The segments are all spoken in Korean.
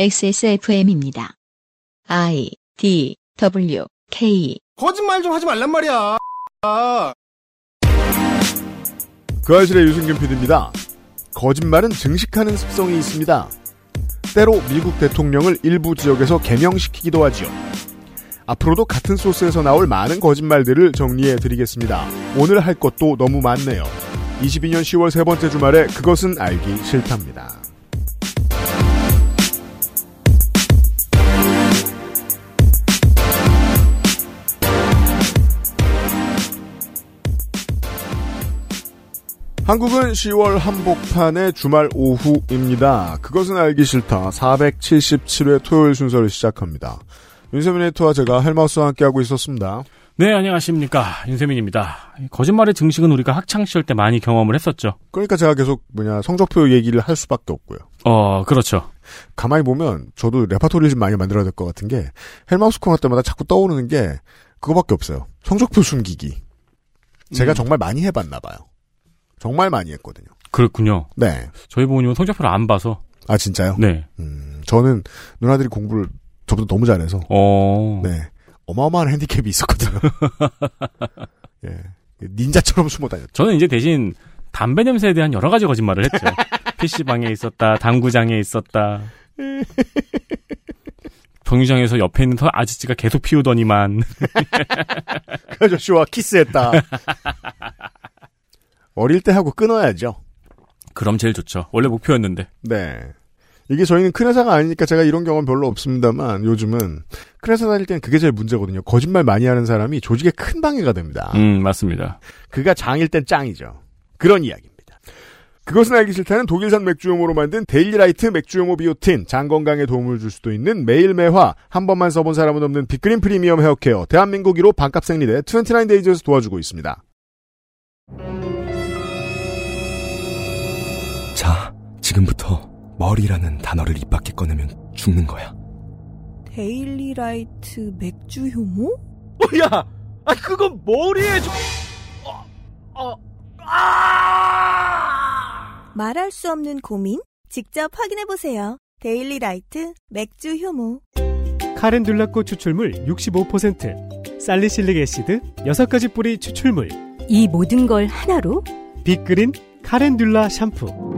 XSFM입니다. I D W K 거짓말 좀 하지 말란 말이야. 아. 그 아실의 유승균 PD입니다. 거짓말은 증식하는 습성이 있습니다. 때로 미국 대통령을 일부 지역에서 개명시키기도 하지요. 앞으로도 같은 소스에서 나올 많은 거짓말들을 정리해 드리겠습니다. 오늘 할 것도 너무 많네요. 22년 10월 세 번째 주말에 그것은 알기 싫답니다. 한국은 10월 한복판의 주말 오후입니다. 그것은 알기 싫다. 477회 토요일 순서를 시작합니다. 윤세민 에디터와 제가 헬마우스와 함께하고 있었습니다. 네, 안녕하십니까. 윤세민입니다. 거짓말의 증식은 우리가 학창시절 때 많이 경험을 했었죠. 그러니까 제가 계속 뭐냐 성적표 얘기를 할 수밖에 없고요. 어, 그렇죠. 가만히 보면 저도 레파토리를 좀 많이 만들어야 될 것 같은 게 헬마우스 코너 때마다 자꾸 떠오르는 게 그거밖에 없어요. 성적표 숨기기. 제가 음. 정말 많이 해봤나 봐요. 정말 많이 했거든요. 그렇군요. 네. 저희 부모님은 성적표를 안 봐서. 아 진짜요? 네. 음, 저는 누나들이 공부를 저보다 너무 잘해서 어. 네 어마어마한 핸디캡이 있었거든요. 예, 닌자처럼 숨어 다녔죠. 저는 이제 대신 담배 냄새에 대한 여러 가지 거짓말을 했죠. PC방에 있었다, 당구장에 있었다. 정류장에서 옆에 있는 서 아저씨가 계속 피우더니만. 그 아저씨와 키스했다. 어릴 때 하고 끊어야죠. 그럼 제일 좋죠. 원래 목표였는데. 네. 이게 저희는 큰 회사가 아니니까 제가 이런 경험 별로 없습니다만 요즘은 큰 회사 다닐 때는 그게 제일 문제거든요. 거짓말 많이 하는 사람이 조직에 큰 방해가 됩니다. 음, 맞습니다. 그가 장일 땐 짱이죠. 그런 이야기입니다. 그것은 알기 싫다는 독일산 맥주효모로 만든 데일리라이트 맥주효모 비오틴, 장 건강에 도움을 줄 수도 있는 매일 매화, 한 번만 써본 사람은 없는 빅그린 프리미엄 헤어케어, 대한민국 1호 반값 생리대 29데이즈에서 도와주고 있습니다. 지금부터 머리라는 단어를 입 밖에 꺼내면 죽는 거야. 데일리라이트 맥주 효모? 야, 아 그건 머리에 좀. 어, 어, 아! 말할 수 없는 고민? 직접 확인해 보세요. 데일리라이트 맥주 효모. calendula꽃 추출물 65%, salicylic acid 6가지 뿌리 추출물, 이 모든 걸 하나로 빅그린 카렌듈라 샴푸.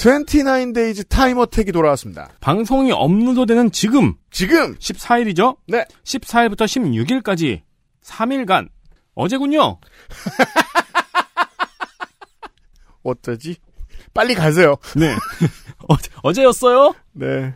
29 데이즈 time attack이 돌아왔습니다. 방송이 업로드되는 지금, 지금! 14일이죠? 네. 14일부터 16일까지 3일간 어제군요. 어쩌지? 빨리 가세요. 네. 어제, 어제였어요? 네.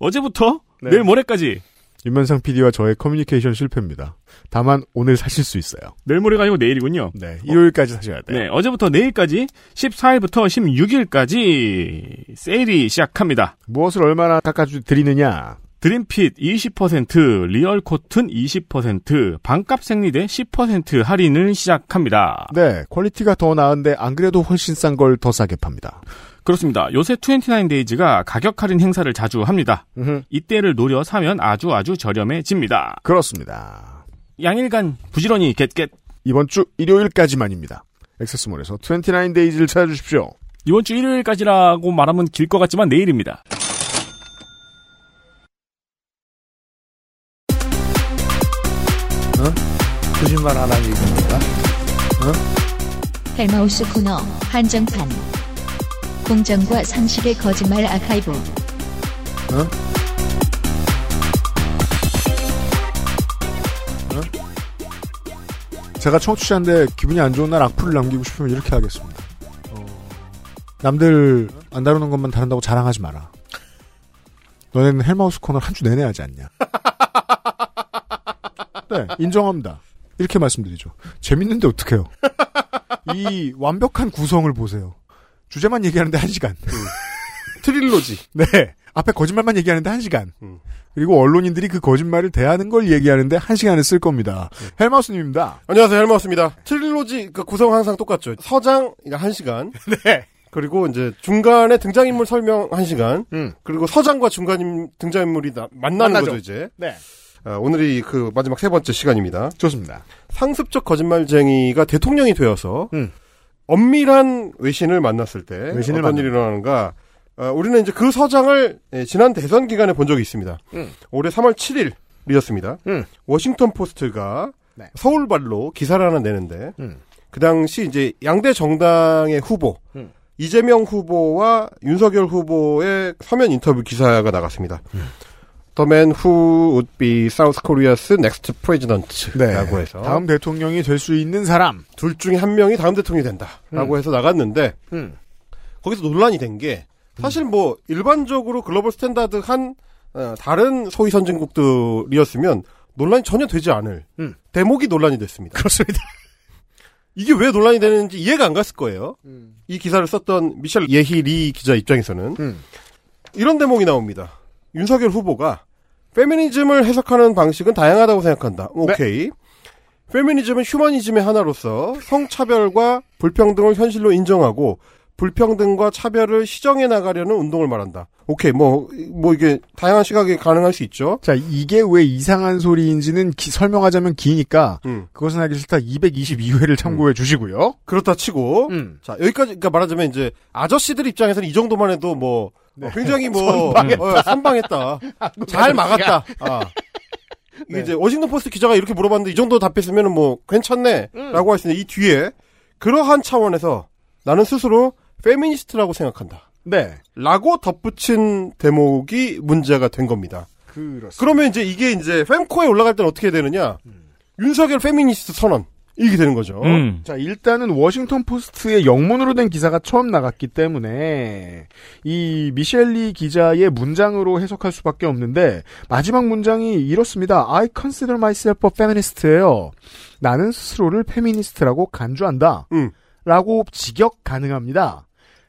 어제부터 네. 내일 모레까지. 윤면상 PD와 저의 커뮤니케이션 실패입니다. 다만 오늘 사실 수 있어요. 내일 모레가 아니고 내일이군요. 네. 일요일까지 사셔야 돼요. 네, 어제부터 내일까지 14일부터 16일까지 세일이 시작합니다. 무엇을 얼마나 깎아주 드리느냐? 드림핏 20%, real cotton 20%, 반값 생리대 10% 할인을 시작합니다. 네, quality가 더 나은데 안 그래도 훨씬 싼 걸 더 싸게 팝니다. 그렇습니다. 요새 29데이즈가 가격 할인 행사를 자주 합니다. 음흠, 이때를 노려 사면 아주 아주 저렴해집니다. 그렇습니다. 양일간 부지런히 get get. 이번 주 일요일까지만입니다. XS몰에서 29데이즈를 찾아주십시오. 이번 주 일요일까지라고 말하면 길 것 같지만 내일입니다. 거짓말 안 하는 얘기입니까? 헬마우스 코너 한정판 공정과 상식의 거짓말 아카이브 제가 청취자인데 기분이 안 좋은 날 악플을 남기고 싶으면 이렇게 하겠습니다. 어, 남들 안 다루는 것만 다룬다고 자랑하지 마라. 너네는 헬마우스 코너를 한 주 내내 하지 않냐. 네, 인정합니다. 이렇게 말씀드리죠. 재밌는데 어떡해요. 이 완벽한 구성을 보세요. 주제만 얘기하는데 한 시간. 트릴로지. 네. 앞에 거짓말만 얘기하는데 한 시간. 음. 그리고 언론인들이 그 거짓말을 대하는 걸 얘기하는데 한 시간을 쓸 겁니다. 헬마우스님입니다. 안녕하세요, 헬마우스입니다. 트릴로지 그 구성 항상 똑같죠. 서장 한 시간. 네. 그리고 이제 중간에 등장인물 설명 한 시간. 음. 그리고 서장과 중간 등장인물이 나- 만나는 만나죠. 거죠 이제. 네. 아, 오늘이 그 마지막 세 번째 시간입니다. 좋습니다. 상습적 거짓말쟁이가 대통령이 되어서 음. 엄밀한 외신을 만났을 때 외신을 어떤 만납니다. 일이 일어나는가? 어, 우리는 이제 그 서장을 예, 지난 대선 기간에 본 적이 있습니다. 음. 올해 3월 7일이었습니다. 음. 워싱턴 포스트가 네. 서울발로 기사를 하나 내는데 음. 그 당시 이제 양대 정당의 후보 음. 이재명 후보와 윤석열 후보의 서면 인터뷰 기사가 나갔습니다. The man who would be South Korea's next president라고 해서 네. 다음 대통령이 될 수 있는 사람. 둘 중에 한 명이 다음 대통령이 된다라고 음. 해서 나갔는데 음. 거기서 논란이 된 게 사실 뭐 일반적으로 global standard 한 어, 다른 소위 선진국들이었으면 논란이 전혀 되지 않을 음. 대목이 논란이 됐습니다. 그렇습니다. 이게 왜 논란이 되는지 이해가 안 갔을 거예요. 음. 이 기사를 썼던 미셸 예히 리 기자 입장에서는 음. 이런 대목이 나옵니다. 윤석열 후보가 페미니즘을 해석하는 방식은 다양하다고 생각한다. 오케이. 페미니즘은 휴머니즘의 하나로서 성차별과 불평등을 현실로 인정하고 불평등과 차별을 시정해 나가려는 운동을 말한다. 오케이, 뭐, 뭐 이게 다양한 시각이 가능할 수 있죠. 자, 이게 왜 이상한 소리인지는 기- 설명하자면 기니까 음. 그것은 하기 싫다 222회를 참고해 주시고요. 그렇다 치고, 음. 자, 여기까지, 그러니까 말하자면 이제 아저씨들 입장에서는 이 정도만 해도 뭐, 어, 굉장히 뭐, 선방했다. 어. 잘 막았다. 아. 이게 이제 워싱턴 포스트 기자가 이렇게 물어봤는데 이 정도 답했으면 뭐 괜찮네. 라고 할수 있는데 이 뒤에 그러한 차원에서 나는 스스로 페미니스트라고 생각한다. 네. 라고 덧붙인 대목이 문제가 된 겁니다. 그렇습니다. 그러면 이제 이게 이제 펨코에 올라갈 때는 어떻게 되느냐? 윤석열 페미니스트 선언. 이게 되는 거죠. 음. 자, 일단은 워싱턴 포스트의 영문으로 된 기사가 처음 나갔기 때문에 이 미셸리 기자의 문장으로 해석할 수밖에 없는데 마지막 문장이 이렇습니다. I consider myself a feminist예요. 나는 스스로를 페미니스트라고 간주한다. 음. 라고 직역 가능합니다.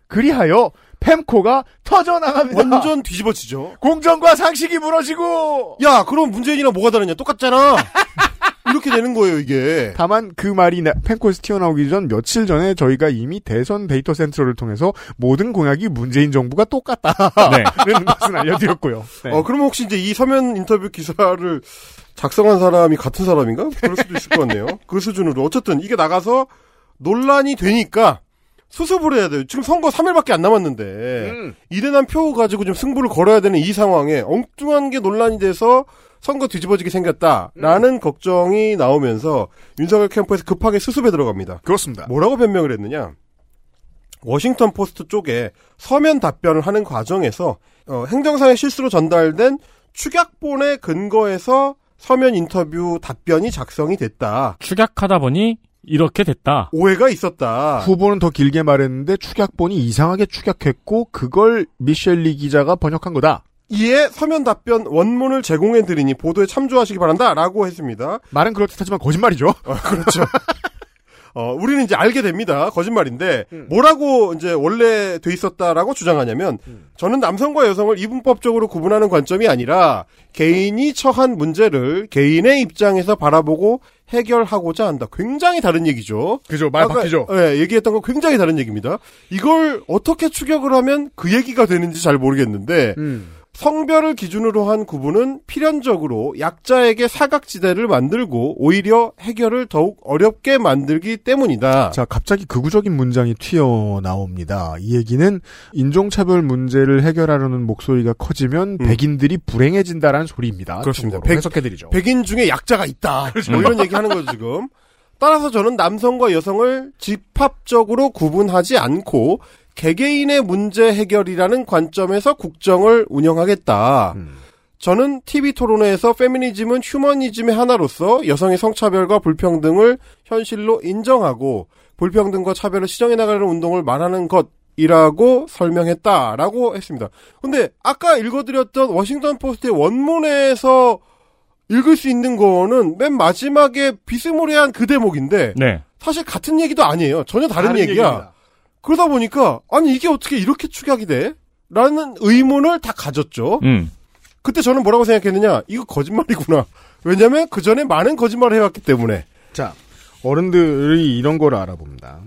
그리하여 펨코가 터져나갑니다. 완전 뒤집어지죠. 공정과 상식이 무너지고 야, 그럼 문재인이랑 뭐가 다르냐? 똑같잖아. 이렇게 되는 거예요, 이게. 다만 그 말이 나- 펨코에서 튀어나오기 전 며칠 전에 저희가 이미 대선 데이터 센트럴을 통해서 모든 공약이 문재인 정부가 똑같다는 것은 알려드렸고요. 네. 어, 그럼 혹시 이제 이 서면 인터뷰 기사를 작성한 사람이 같은 사람인가? 그럴 수도 있을 것 같네요. 그 수준으로. 어쨌든 이게 나가서 논란이 되니까 수습을 해야 돼요. 지금 선거 3일밖에 안 남았는데 음. 이대남 표 가지고 좀 승부를 걸어야 되는 이 상황에 엉뚱한 게 논란이 돼서 선거 뒤집어지게 생겼다라는 걱정이 나오면서 윤석열 캠프에서 급하게 수습에 들어갑니다. 그렇습니다. 뭐라고 변명을 했느냐? 워싱턴 포스트 쪽에 서면 답변을 하는 과정에서 어, 행정상의 실수로 전달된 축약본에 근거해서 서면 인터뷰 답변이 작성이 됐다. 축약하다 보니 이렇게 됐다. 오해가 있었다. 후보는 더 길게 말했는데 축약본이 이상하게 축약했고 그걸 미셸리 기자가 번역한 거다. 이에 서면 답변 원문을 제공해 드리니 보도에 참조하시기 바란다라고 했습니다. 말은 그렇듯하지만 거짓말이죠. 어, 그렇죠. 어, 우리는 이제 알게 됩니다. 거짓말인데, 음. 뭐라고 이제 원래 돼 있었다라고 주장하냐면, 저는 남성과 여성을 이분법적으로 구분하는 관점이 아니라, 개인이 처한 문제를 개인의 입장에서 바라보고 해결하고자 한다. 굉장히 다른 얘기죠. 그죠. 말 아까, 바뀌죠. 예, 얘기했던 건 굉장히 다른 얘기입니다. 이걸 어떻게 추격을 하면 그 얘기가 되는지 잘 모르겠는데, 음. 성별을 기준으로 한 구분은 필연적으로 약자에게 사각지대를 만들고 오히려 해결을 더욱 어렵게 만들기 때문이다. 자, 갑자기 극우적인 문장이 튀어나옵니다. 이 얘기는 인종차별 문제를 해결하려는 목소리가 커지면 백인들이 불행해진다라는 소리입니다. 음. 그렇습니다. 참고로 해석해드리죠. 백인 중에 약자가 있다. 뭐 이런 얘기 하는 거죠, 지금. 따라서 저는 남성과 여성을 집합적으로 구분하지 않고 개개인의 문제 해결이라는 관점에서 국정을 운영하겠다. 저는 TV 토론회에서 페미니즘은 휴머니즘의 하나로서 여성의 성차별과 불평등을 현실로 인정하고 불평등과 차별을 시정해 나가는 운동을 말하는 것이라고 설명했다라고 했습니다. 근데 아까 읽어드렸던 워싱턴 포스트의 원문에서 읽을 수 있는 거는 맨 마지막에 비스무리한 그 대목인데 네. 사실 같은 얘기도 아니에요. 전혀 다른, 다른 얘기야. 얘기입니다. 그러다 보니까 아니 이게 어떻게 이렇게 축약이 돼? 라는 의문을 다 가졌죠. 음. 그때 저는 뭐라고 생각했느냐? 이거 거짓말이구나. 왜냐면 그 전에 많은 거짓말을 해왔기 때문에. 자, 어른들이 이런 걸 알아봅니다.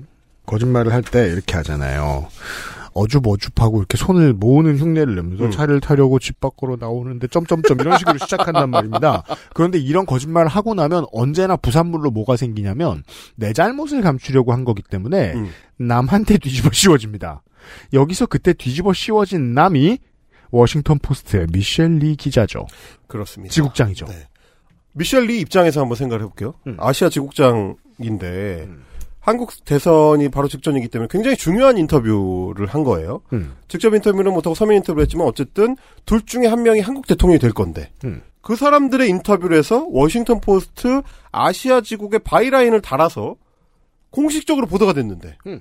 거짓말을 할 때 이렇게 하잖아요. 어줍어줍하고 이렇게 손을 모으는 흉내를 내면서 음. 차를 타려고 집 밖으로 나오는데 점점점 이런 식으로 시작한단 말입니다. 그런데 이런 거짓말을 하고 나면 언제나 부산물로 뭐가 생기냐면 내 잘못을 감추려고 한 거기 때문에 음. 남한테 뒤집어 씌워집니다. 여기서 그때 뒤집어 씌워진 남이 워싱턴 포스트의 미셸 리 기자죠. 그렇습니다. 지국장이죠. 네. 미셸 리 입장에서 한번 생각을 해볼게요. 음. 아시아 지국장인데 한국 대선이 바로 직전이기 때문에 굉장히 중요한 인터뷰를 한 거예요. 음. 직접 인터뷰는 못하고 서면 인터뷰를 했지만 어쨌든 둘 중에 한 명이 한국 대통령이 될 건데 음. 그 사람들의 인터뷰를 해서 워싱턴 포스트 아시아 지국의 byline을 달아서 공식적으로 보도가 됐는데 음.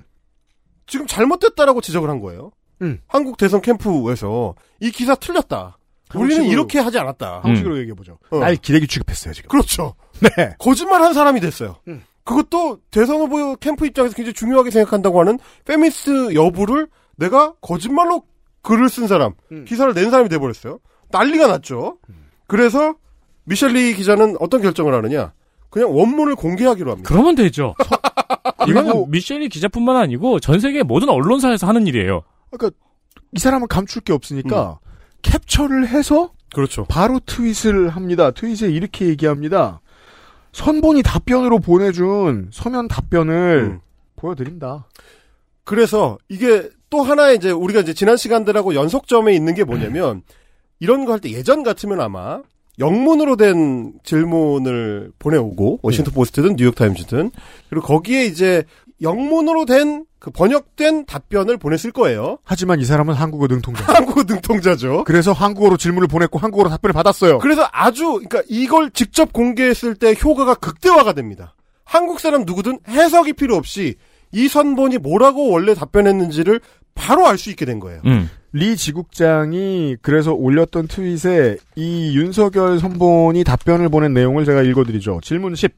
지금 잘못됐다라고 지적을 한 거예요. 음. 한국 대선 캠프에서 이 기사 틀렸다. 우리는 이렇게 하지 않았다. 한국식으로 얘기해보죠. 어. 날 기레기 취급했어요, 지금. 그렇죠. 네. 거짓말 한 사람이 됐어요. 음. 그것도 대선 후보 캠프 입장에서 굉장히 중요하게 생각한다고 하는 페미스 여부를 내가 거짓말로 글을 쓴 사람, 음. 기사를 낸 사람이 돼버렸어요. 난리가 났죠. 그래서 미셸리 기자는 어떤 결정을 하느냐? 그냥 원문을 공개하기로 합니다. 그러면 되죠. 이거는 미셸리 기자뿐만 아니고 전 세계 모든 언론사에서 하는 일이에요. 그러니까 이 사람은 감출 게 없으니까 캡처를 해서 그렇죠. 바로 트윗을 합니다. 트윗에 이렇게 얘기합니다. 선본이 답변으로 보내준 서면 답변을 음. 보여드린다. 그래서 이게 또 하나의 이제 우리가 이제 지난 시간들하고 연속점에 있는 게 뭐냐면 이런 거 할 때 예전 같으면 아마 영문으로 된 질문을 보내오고 워싱턴 포스트든 뉴욕 타임즈든 그리고 거기에 이제 영문으로 된 그 번역된 답변을 보냈을 거예요. 하지만 이 사람은 한국어 능통자. 한국어 능통자죠. 그래서 한국어로 질문을 보냈고 한국어로 답변을 받았어요. 그래서 아주 그러니까 이걸 직접 공개했을 때 효과가 극대화가 됩니다. 한국 사람 누구든 해석이 필요 없이 이 선본이 뭐라고 원래 답변했는지를 바로 알 수 있게 된 거예요. 음. 리 지국장이 그래서 올렸던 트윗에 이 윤석열 선본이 답변을 보낸 내용을 제가 읽어드리죠. 질문 10.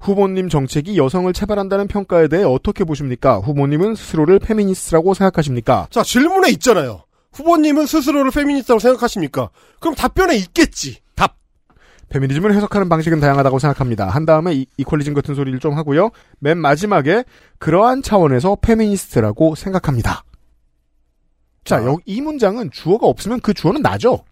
후보님 정책이 여성을 차별한다는 평가에 대해 어떻게 보십니까? 후보님은 스스로를 페미니스트라고 생각하십니까? 자, 질문에 있잖아요. 후보님은 스스로를 페미니스트라고 생각하십니까? 그럼 답변에 있겠지. 답. 페미니즘을 해석하는 방식은 다양하다고 생각합니다. 한 다음에 이, equalism 같은 소리를 좀 하고요. 맨 마지막에 그러한 차원에서 페미니스트라고 생각합니다. 자, 자. 여, 이 문장은 주어가 없으면 그 주어는 나죠.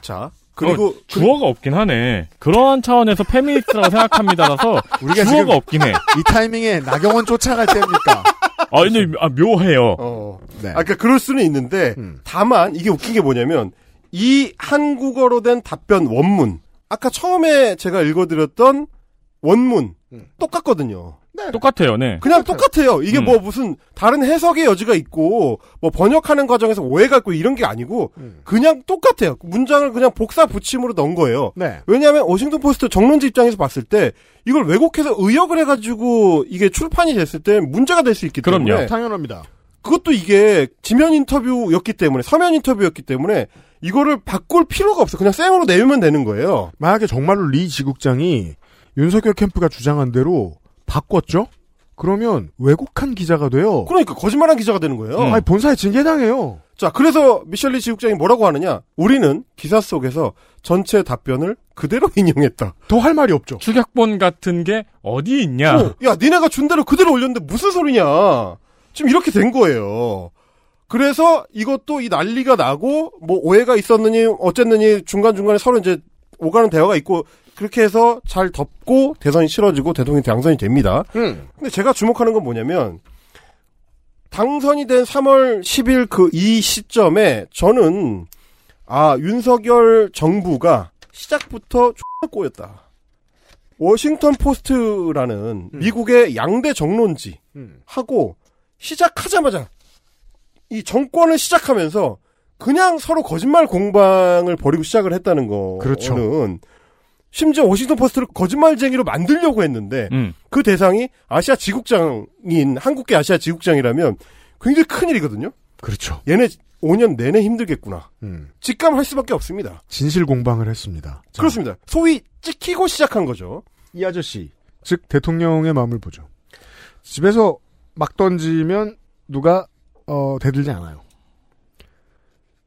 자, 그리고 어, 주어가 없긴 하네. 그러한 차원에서 페미니스트라고 생각합니다라서 우리가 주어가 지금 없긴 해. 이 타이밍에 나경원 쫓아갈 때입니까? 아, 근데 아, 묘해요. 어. 네. 아, 그러니까 그럴 수는 있는데 음. 다만 이게 웃긴 게 뭐냐면 이 한국어로 된 답변 원문 아까 처음에 제가 읽어드렸던 원문 음. 똑같거든요. 똑같아요, 네. 그냥 똑같아요. 이게 음. 뭐 무슨 다른 해석의 여지가 있고 뭐 번역하는 과정에서 오해가 있고 이런 게 아니고 음. 그냥 똑같아요. 문장을 그냥 복사 붙임으로 넣은 거예요. 네. 왜냐하면 워싱턴 포스트 정론지 입장에서 봤을 때 이걸 왜곡해서 의역을 해가지고 이게 출판이 됐을 때 문제가 될 수 있기 그럼요. 때문에 당연합니다. 그것도 이게 지면 인터뷰였기 때문에 서면 인터뷰였기 때문에 이거를 바꿀 필요가 없어. 그냥 생으로 내면 되는 거예요. 만약에 정말로 리 지국장이 윤석열 캠프가 주장한 대로 바꿨죠? 그러면 왜곡한 기자가 돼요. 그러니까 거짓말한 기자가 되는 거예요. 음. 아니 본사에 징계당해요. 자, 그래서 미셸리 지국장이 뭐라고 하느냐? 우리는 기사 속에서 전체 답변을 그대로 인용했다. 더 할 말이 없죠. 축약본 같은 게 어디 있냐? 어, 야, 니네가 준 대로 그대로 올렸는데 무슨 소리냐? 지금 이렇게 된 거예요. 그래서 이것도 이 난리가 나고 뭐 오해가 있었느니 어쨌느니 중간중간에 서로 이제 오가는 대화가 있고 그렇게 해서 잘 덮고 대선이 치러지고 대통령이 당선이 됩니다. 음. 근데 제가 주목하는 건 뭐냐면 당선이 된 3월 10일 그 이 시점에 저는 아 윤석열 정부가 시작부터 X나 꼬였다. 워싱턴 포스트라는 미국의 양대 정론지 음. 하고 시작하자마자 이 정권을 시작하면서 그냥 서로 거짓말 공방을 벌이고 시작을 했다는 거는 그렇죠. 심지어 워싱턴 포스트를 거짓말쟁이로 만들려고 했는데 음. 그 대상이 아시아 지국장인 한국계 아시아 지국장이라면 굉장히 큰 일이거든요. 그렇죠. 얘네 5년 내내 힘들겠구나. 음. 직감할 수밖에 없습니다. 진실 공방을 했습니다. 자, 그렇습니다. 소위 찍히고 시작한 거죠. 이 아저씨, 즉 대통령의 마음을 보죠. 집에서 막 던지면 누가 어, 대들지 않아요.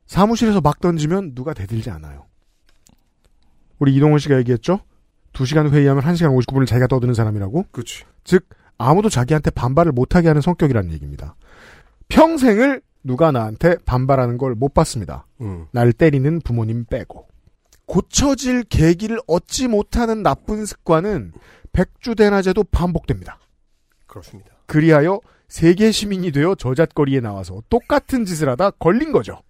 사무실에서 막 던지면 누가 대들지 않아요. 우리 이동훈 씨가 얘기했죠? 2시간 회의하면 1시간 59분을 자기가 떠드는 사람이라고? 그치. 즉 아무도 자기한테 반발을 못하게 하는 성격이라는 얘기입니다. 평생을 누가 나한테 반발하는 걸 못 봤습니다. 음. 날 때리는 부모님 빼고. 고쳐질 계기를 얻지 못하는 나쁜 습관은 백주대낮에도 반복됩니다. 그렇습니다. 그리하여 세계 시민이 되어 저잣거리에 나와서 똑같은 짓을 하다 걸린 거죠.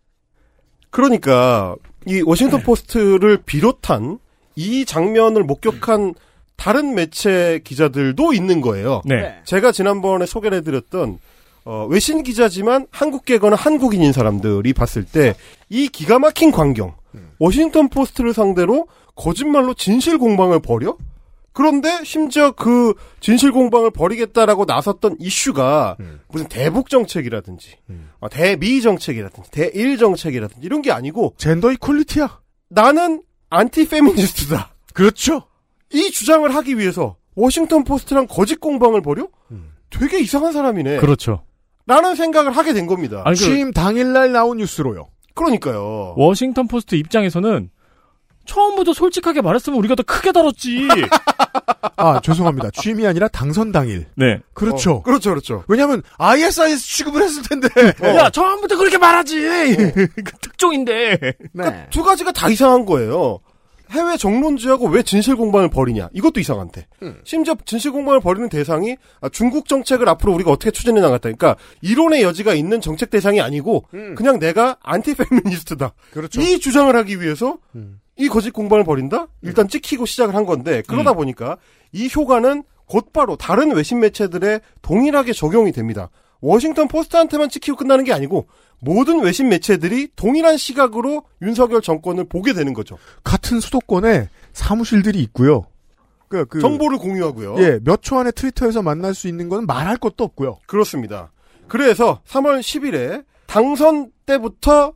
그러니까 이 워싱턴 포스트를 비롯한 이 장면을 목격한 다른 매체 기자들도 있는 거예요. 네. 제가 지난번에 소개를 해드렸던 어, 외신 기자지만 한국계거나 한국인인 사람들이 봤을 때 이 기가 막힌 광경, 워싱턴 포스트를 상대로 거짓말로 진실 공방을 벌여? 그런데 심지어 그 진실 공방을 벌이겠다라고 나섰던 이슈가 무슨 대북 정책이라든지 어, 대미 정책이라든지 대일 정책이라든지 이런 게 아니고 젠더 이퀄리티야. 나는 안티 페미니스트다. 그렇죠. 이 주장을 하기 위해서 워싱턴 포스트랑 거짓 공방을 벌여? 되게 이상한 사람이네. 그렇죠. 라는 생각을 하게 된 겁니다. 아니, 그- 취임 당일날 나온 뉴스로요. 그러니까요. 워싱턴 포스트 입장에서는 처음부터 솔직하게 말했으면 우리가 더 크게 다뤘지. 아 죄송합니다. 취임이 아니라 당선 당일. 네. 그렇죠. 어, 그렇죠, 그렇죠. 왜냐하면 ISIS 취급을 했을 텐데. 야, 처음부터 그렇게 말하지. 그 특종인데. 네. 두 가지가 다 이상한 거예요. 해외 정론지하고 왜 진실 공방을 벌이냐? 이것도 이상한데. 심지어 진실 공방을 벌이는 대상이 아, 중국 정책을 앞으로 우리가 어떻게 추진해 나갔다. 그러니까 이론의 여지가 있는 정책 대상이 아니고 그냥 내가 안티 페미니스트다. 그렇죠. 이 주장을 하기 위해서 이 거짓 공방을 벌인다? 일단 찍히고 시작을 한 건데 그러다 보니까 이 효과는 곧바로 다른 외신 매체들에 동일하게 적용이 됩니다. 워싱턴 포스트한테만 찍히고 끝나는 게 아니고 모든 외신 매체들이 동일한 시각으로 윤석열 정권을 보게 되는 거죠. 같은 수도권에 사무실들이 있고요. 그, 그 정보를 공유하고요. 예, 몇 초 안에 트위터에서 만날 수 있는 건 말할 것도 없고요. 그렇습니다. 그래서 3월 10일에 당선 때부터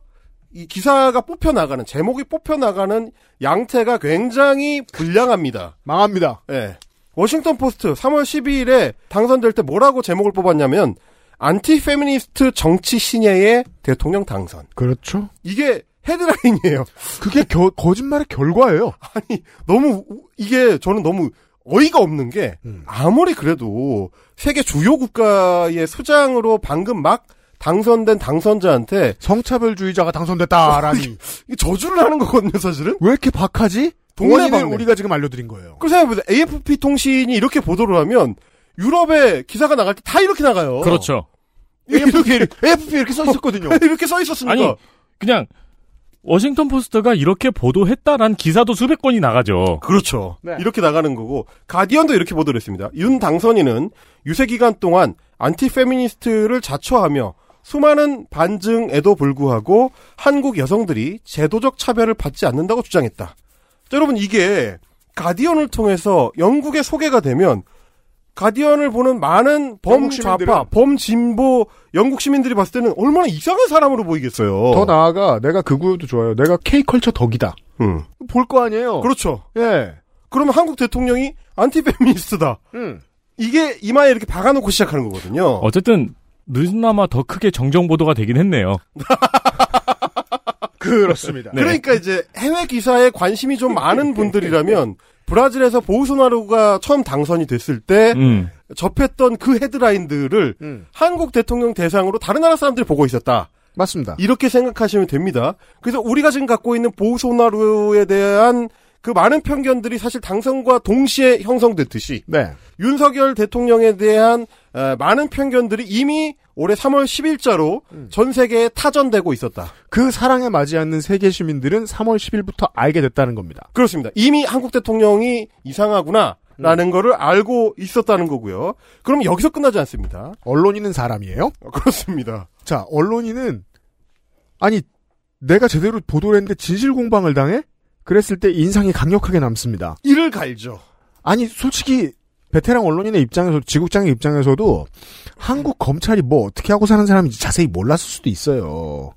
이 기사가 뽑혀 나가는 제목이 뽑혀 나가는 양태가 굉장히 불량합니다. 망합니다. 예. 워싱턴 포스트 3월 12일에 당선될 때 뭐라고 제목을 뽑았냐면 안티 페미니스트 정치 신예의 대통령 당선. 그렇죠. 이게 헤드라인이에요. 그게 겨- 거짓말의 결과예요. 아니 너무 우- 이게 저는 너무 어이가 없는 게 아무리 그래도 세계 주요 국가의 수장으로 방금 막 당선된 당선자한테 성차별주의자가 당선됐다라니. 이게 저주를 하는 거거든요, 사실은. 왜 이렇게 박하지? 방네. 우리가 지금 알려드린 거예요. 그 생각해보세요. AFP 통신이 이렇게 보도를 하면 유럽에 기사가 나갈 때 다 이렇게 나가요. 그렇죠. 이렇게 AFP 이렇게 써 있었거든요. 이렇게 써 있었으니까. 아니, 그냥 워싱턴 포스트가 이렇게 보도했다란 기사도 수백 건이 나가죠. 그렇죠. 네. 이렇게 나가는 거고 가디언도 이렇게 보도를 했습니다. 윤 당선인은 유세 기간 동안 안티 페미니스트를 자처하며 수많은 반증에도 불구하고 한국 여성들이 제도적 차별을 받지 않는다고 주장했다. 자, 여러분 이게 가디언을 통해서 영국에 소개가 되면 가디언을 보는 많은 범좌파, 범진보 영국 시민들이 봤을 때는 얼마나 이상한 사람으로 보이겠어요. 더 나아가 내가 그 구호도 좋아요. 내가 K컬처 덕이다. 음. 볼거 아니에요. 그렇죠. 예. 그러면 한국 대통령이 안티페미니스트다. 음. 이게 이마에 이렇게 박아놓고 시작하는 거거든요. 어쨌든 늦나마 더 크게 정정 보도가 되긴 했네요. 그렇습니다. 네. 그러니까 이제 해외 기사에 관심이 좀 많은 분들이라면 브라질에서 보우소나루가 처음 당선이 됐을 때 음. 접했던 그 헤드라인들을 음. 한국 대통령 대상으로 다른 나라 사람들이 보고 있었다. 맞습니다. 이렇게 생각하시면 됩니다. 그래서 우리가 지금 갖고 있는 보우소나루에 대한 그 많은 편견들이 사실 당선과 동시에 형성됐듯이 네. 윤석열 대통령에 대한 어, 많은 편견들이 이미 올해 3월 10일자로 전 세계에 타전되고 있었다. 그 사랑에 맞지 않는 세계 시민들은 3월 10일부터 알게 됐다는 겁니다. 그렇습니다. 이미 한국 대통령이 이상하구나. 라는 거를 알고 있었다는 거고요. 그럼 여기서 끝나지 않습니다. 언론인은 사람이에요? 어, 그렇습니다. 자, 언론인은 아니 내가 제대로 보도를 했는데 진실 공방을 당해? 그랬을 때 인상이 강력하게 남습니다. 이를 갈죠. 아니 솔직히 베테랑 언론인의 입장에서 지국장의 입장에서도 한국 검찰이 뭐 어떻게 하고 사는 사람인지 자세히 몰랐을 수도 있어요.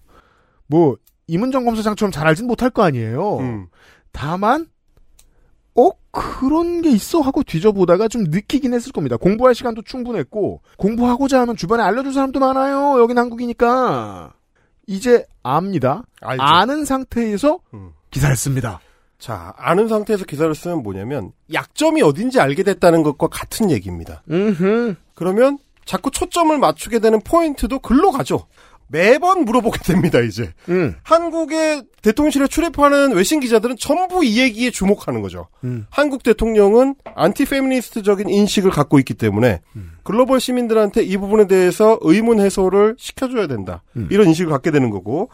뭐 이문정 검사장처럼 잘 알진 못할 거 아니에요. 음. 다만 어 그런 게 있어 하고 뒤져보다가 좀 느끼긴 했을 겁니다. 공부할 시간도 충분했고 공부하고자 하면 주변에 알려줄 사람도 많아요. 여긴 한국이니까 이제 압니다. 알죠. 아는 상태에서 음. 기사를 씁니다. 자, 아는 상태에서 기사를 쓰면 뭐냐면 약점이 어딘지 알게 됐다는 것과 같은 얘기입니다. 그러면 자꾸 초점을 맞추게 되는 포인트도 글로 가죠. 매번 물어보게 됩니다, 이제. 음. 한국의 대통령실에 출입하는 외신 기자들은 전부 이 얘기에 주목하는 거죠. 음. 한국 대통령은 안티 페미니스트적인 인식을 갖고 있기 때문에 글로벌 시민들한테 이 부분에 대해서 의문 해소를 시켜줘야 된다. 음. 이런 인식을 갖게 되는 거고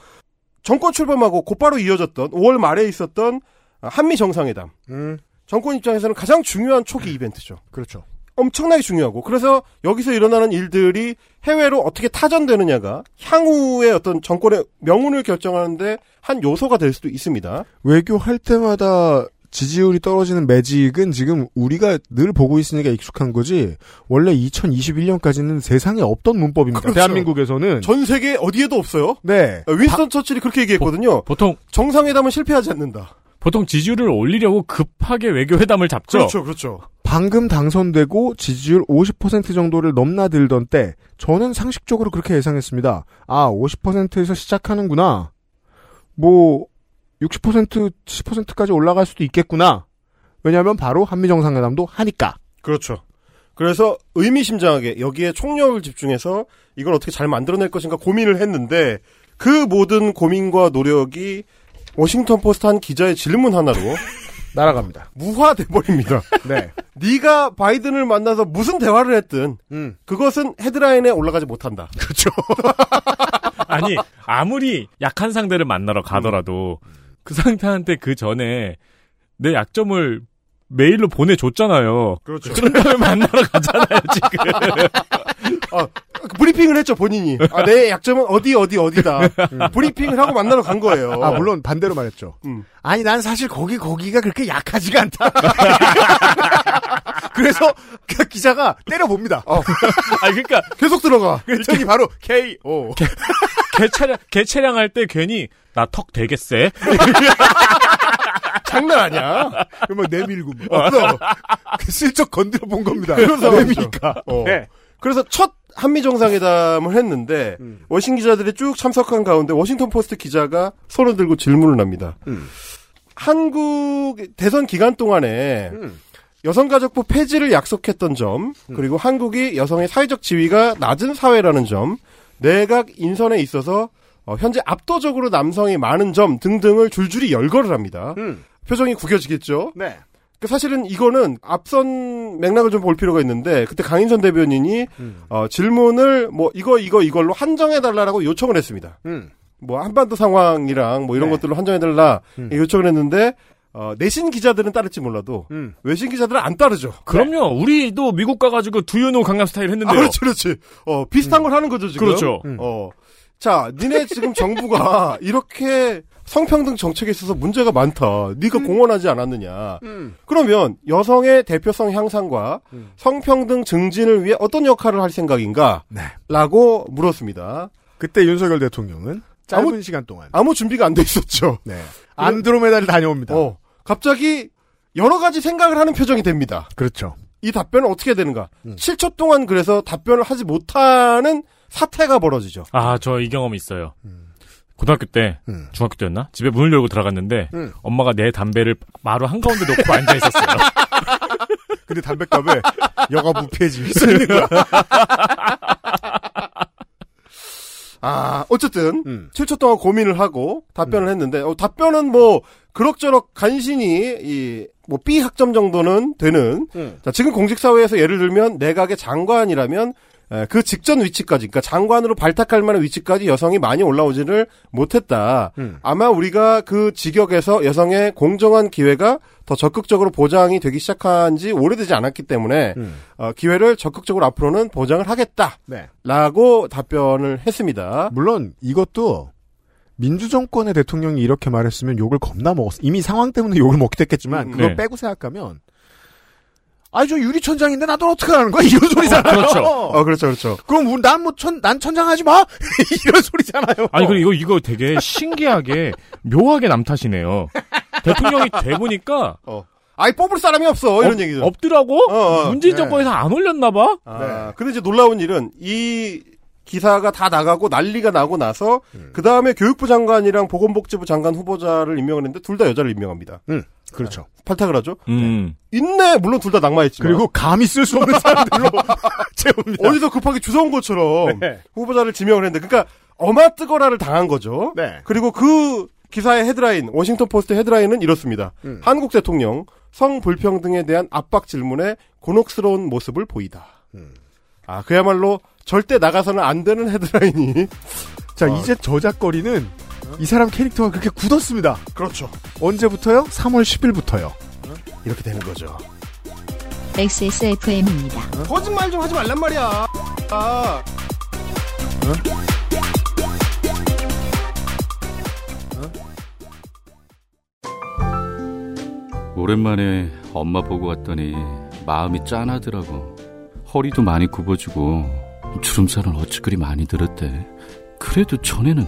정권 출범하고 곧바로 이어졌던 5월 말에 있었던 한미 정상회담. 음. 정권 입장에서는 가장 중요한 초기 이벤트죠. 그렇죠. 엄청나게 중요하고 그래서 여기서 일어나는 일들이 해외로 어떻게 타전되느냐가 향후의 어떤 정권의 명운을 결정하는데 한 요소가 될 수도 있습니다. 외교할 때마다 지지율이 떨어지는 매직은 지금 우리가 늘 보고 있으니까 익숙한 거지 원래 2021년까지는 세상에 없던 문법입니다. 그렇죠. 대한민국에서는 전 세계 어디에도 없어요. 네. 윈스턴 처칠이 그렇게 얘기했거든요. 보 통 정상회담은 실패하지 않는다. 보통 지지율을 올리려고 급하게 외교회담을 잡죠. 그렇죠, 그렇죠. 방금 당선되고 지지율 50% 정도를 넘나들던 때 저는 상식적으로 그렇게 예상했습니다. 아, 50%에서 시작하는구나. 뭐 60% 10%까지 올라갈 수도 있겠구나. 왜냐하면 바로 한미 정상회담도 하니까. 그렇죠. 그래서 의미심장하게 여기에 총력을 집중해서 이걸 어떻게 잘 만들어낼 것인가 고민을 했는데 그 모든 고민과 노력이 워싱턴 포스트 한 기자의 질문 하나로 날아갑니다. 무화돼 버립니다. 네. 네가 바이든을 만나서 무슨 대화를 했든 음. 그것은 헤드라인에 올라가지 못한다. 그렇죠. 아니 아무리 약한 상대를 만나러 가더라도 그 상대한테 그 전에 내 약점을 메일로 보내줬잖아요. 그렇죠. 그런 다음에 만나러 가잖아요 지금. 아, 브리핑을 했죠 본인이. 아, 내 약점은 어디 어디 어디다. 브리핑을 하고 만나러 간 거예요. 아, 물론 반대로 말했죠. 음. 아니, 난 사실 거기, 거기가 그렇게 약하지가 않다. 그래서 그 기자가 때려봅니다. 어. 아 그러니까 계속 들어가. 그랬더니 바로 K.O. 개차량 개 차량 할 때 괜히 나 턱 되게 세. 장난 아니야. 그러면 내밀고 뭐. 없어. 그 슬쩍 건드려 본 겁니다. 상황이죠. 내미니까. 어. 네. 그래서 첫 한미 정상회담을 했는데 워싱 기자들이 쭉 참석한 가운데 워싱턴 포스트 기자가 손을 들고 질문을 합니다. 음. 한국 대선 기간 동안에 여성가족부 폐지를 약속했던 점, 그리고 한국이 여성의 사회적 지위가 낮은 사회라는 점, 내각 인선에 있어서 어, 현재 압도적으로 남성이 많은 점 등등을 줄줄이 열거를 합니다. 표정이 구겨지겠죠? 네. 그 사실은 이거는 앞선 맥락을 좀 볼 필요가 있는데 그때 강인선 대변인이 어, 질문을 뭐 이거 이거 이걸로 한정해 달라라고 요청을 했습니다. 음. 뭐 한반도 상황이랑 뭐 이런 네. 것들로 한정해 달라 음. 요청을 했는데 어, 내신 기자들은 따를지 몰라도 음. 외신 기자들은 안 따르죠. 그럼요. 우리도 미국 가가지고 두유노 강남 스타일 했는데요. 아, 그렇지, 그렇지. 어, 비슷한 걸 하는 거죠, 지금. 그렇죠. 음. 어. 자, 니네 지금 정부가 이렇게 성평등 정책에 있어서 문제가 많다. 네가 공언하지 않았느냐. 음. 그러면 여성의 대표성 향상과 성평등 증진을 위해 어떤 역할을 할 생각인가? 네. 라고 물었습니다. 그때 윤석열 대통령은 짧은 아무- 시간 동안 아무 준비가 안 돼 있었죠. 네. 안드로메다를 다녀옵니다. 어. 갑자기 여러 가지 생각을 하는 표정이 됩니다. 그렇죠. 이 답변은 어떻게 되는가? 음. 7초 동안 그래서 답변을 하지 못하는 사태가 벌어지죠. 아, 저 이 경험 있어요. 고등학교 때, 음. 중학교 때였나? 집에 문을 열고 들어갔는데, 음. 엄마가 내 담배를 마루 한가운데 놓고 앉아 있었어요. 근데 담배값에 여가부 폐지 쓰는 거야. 아, 어쨌든 음. 7초 동안 고민을 하고 답변을 했는데 어, 답변은 뭐 그럭저럭 간신히 이 뭐 B 학점 정도는 되는 음. 자, 지금 공직 사회에서 예를 들면 내각의 장관이라면 에, 그 직전 위치까지 그러니까 장관으로 발탁할 만한 위치까지 여성이 많이 올라오지를 못했다. 음. 아마 우리가 그 직역에서 여성의 공정한 기회가 더 적극적으로 보장이 되기 시작한 지 오래되지 않았기 때문에 음. 어, 기회를 적극적으로 앞으로는 보장을 하겠다. 네. 라고 답변을 했습니다. 물론 이것도 민주정권의 대통령이 이렇게 말했으면 욕을 겁나 먹었어. 이미 상황 때문에 욕을 먹게 됐겠지만 음, 그걸 네. 빼고 생각하면 아니 저 유리천장인데 나도 어떡하라는 거야 이런 소리잖아요. 그렇죠. 어, 그렇죠, 그렇죠. 그럼 난뭐천난 천장하지 마 이런 소리잖아요. 아니, 그리고 이거, 이거 되게 신기하게, 묘하게 남 탓이네요. 대통령이 돼 보니까, 아이, 뽑을 사람이 없어. 이런 없- 얘기죠. 없더라고? 어, 어. 문재인 네. 정권에서 안 올렸나 봐? 아, 근데 이제 놀라운 일은 이 기사가 다 나가고 난리가 나고 나서 그 다음에 교육부 장관이랑 보건복지부 장관 후보자를 임명을 했는데 둘 다 여자를 임명합니다. 음, 그렇죠. 발탁을 하죠. 음. 있네. 물론 둘 다 낙마했지만. 그리고 감히 쓸 수 없는 사람들로 채웁니다. 어디서 급하게 주워온 것처럼 네. 후보자를 지명을 했는데, 그러니까 어마 뜨거라를 당한 거죠. 네. 그리고 그 기사의 헤드라인, 워싱턴 포스트 헤드라인은 이렇습니다. 음. 한국 대통령 성 불평등에 대한 압박 질문에 곤혹스러운 모습을 보이다. 음. 아, 그야말로 절대 나가서는 안 되는 헤드라인이. 자, 어. 이제 저작거리는 이 사람 캐릭터가 그렇게 굳었습니다. 그렇죠. 언제부터요? 3월 10일부터요. 이렇게 되는 거죠. XSFM입니다. 거짓말 좀 하지 말란 말이야. 아. 오랜만에 엄마 보고 왔더니 마음이 짠하더라고. 허리도 많이 굽어지고 주름살은 어찌 그리 많이 들었대. 그래도 전에는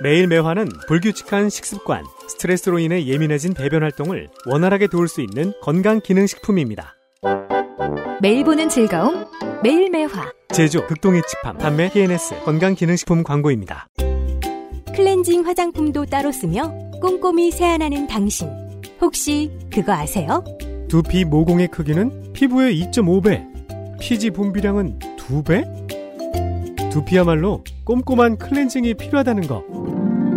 매일 매화는 불규칙한 식습관, 스트레스로 인해 예민해진 배변 활동을 원활하게 도울 수 있는 건강 기능 식품입니다. 매일 보는 즐거움, 매일 매화. 제조 극동의 칩함 판매 TNS 건강 기능 식품 광고입니다. 클렌징 화장품도 따로 쓰며 꼼꼼히 세안하는 당신. 혹시 그거 아세요? 두피 모공의 크기는 피부의 2.5배, 피지 분비량은 2배? 두피야말로 꼼꼼한 클렌징이 필요하다는 거.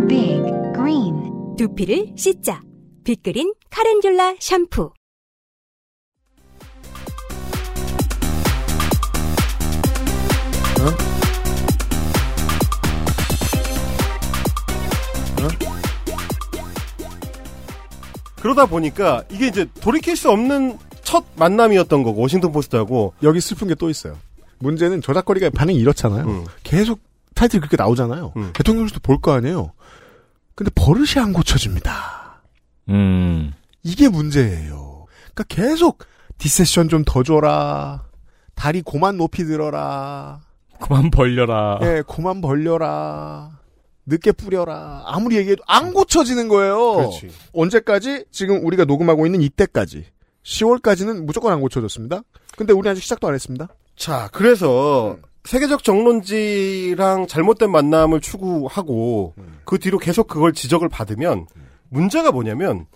Big Green 두피를 씻자. 빅그린 카렌듈라 샴푸. 그러다 보니까 이게 이제 돌이킬 수 없는 첫 만남이었던 거고 워싱턴 포스트하고 여기 슬픈 게 또 있어요. 문제는 저잣거리가 반응이 이렇잖아요. 음. 계속 타이틀이 그렇게 나오잖아요. 음. 대통령실도 볼 거 아니에요. 근데 버릇이 안 고쳐집니다. 음. 이게 문제예요. 그러니까 계속 디세션 좀 더 줘라. 다리 고만 높이 들어라. 그만 벌려라. 예, 고만 벌려라. 늦게 뿌려라. 아무리 얘기해도 안 고쳐지는 거예요. 그렇지. 언제까지? 지금 우리가 녹음하고 있는 이때까지. 10월까지는 무조건 안 고쳐졌습니다. 근데 우리 아직 시작도 안 했습니다. 자, 그래서 세계적 정론지랑 잘못된 만남을 추구하고 그 뒤로 계속 그걸 지적을 받으면 문제가 뭐냐면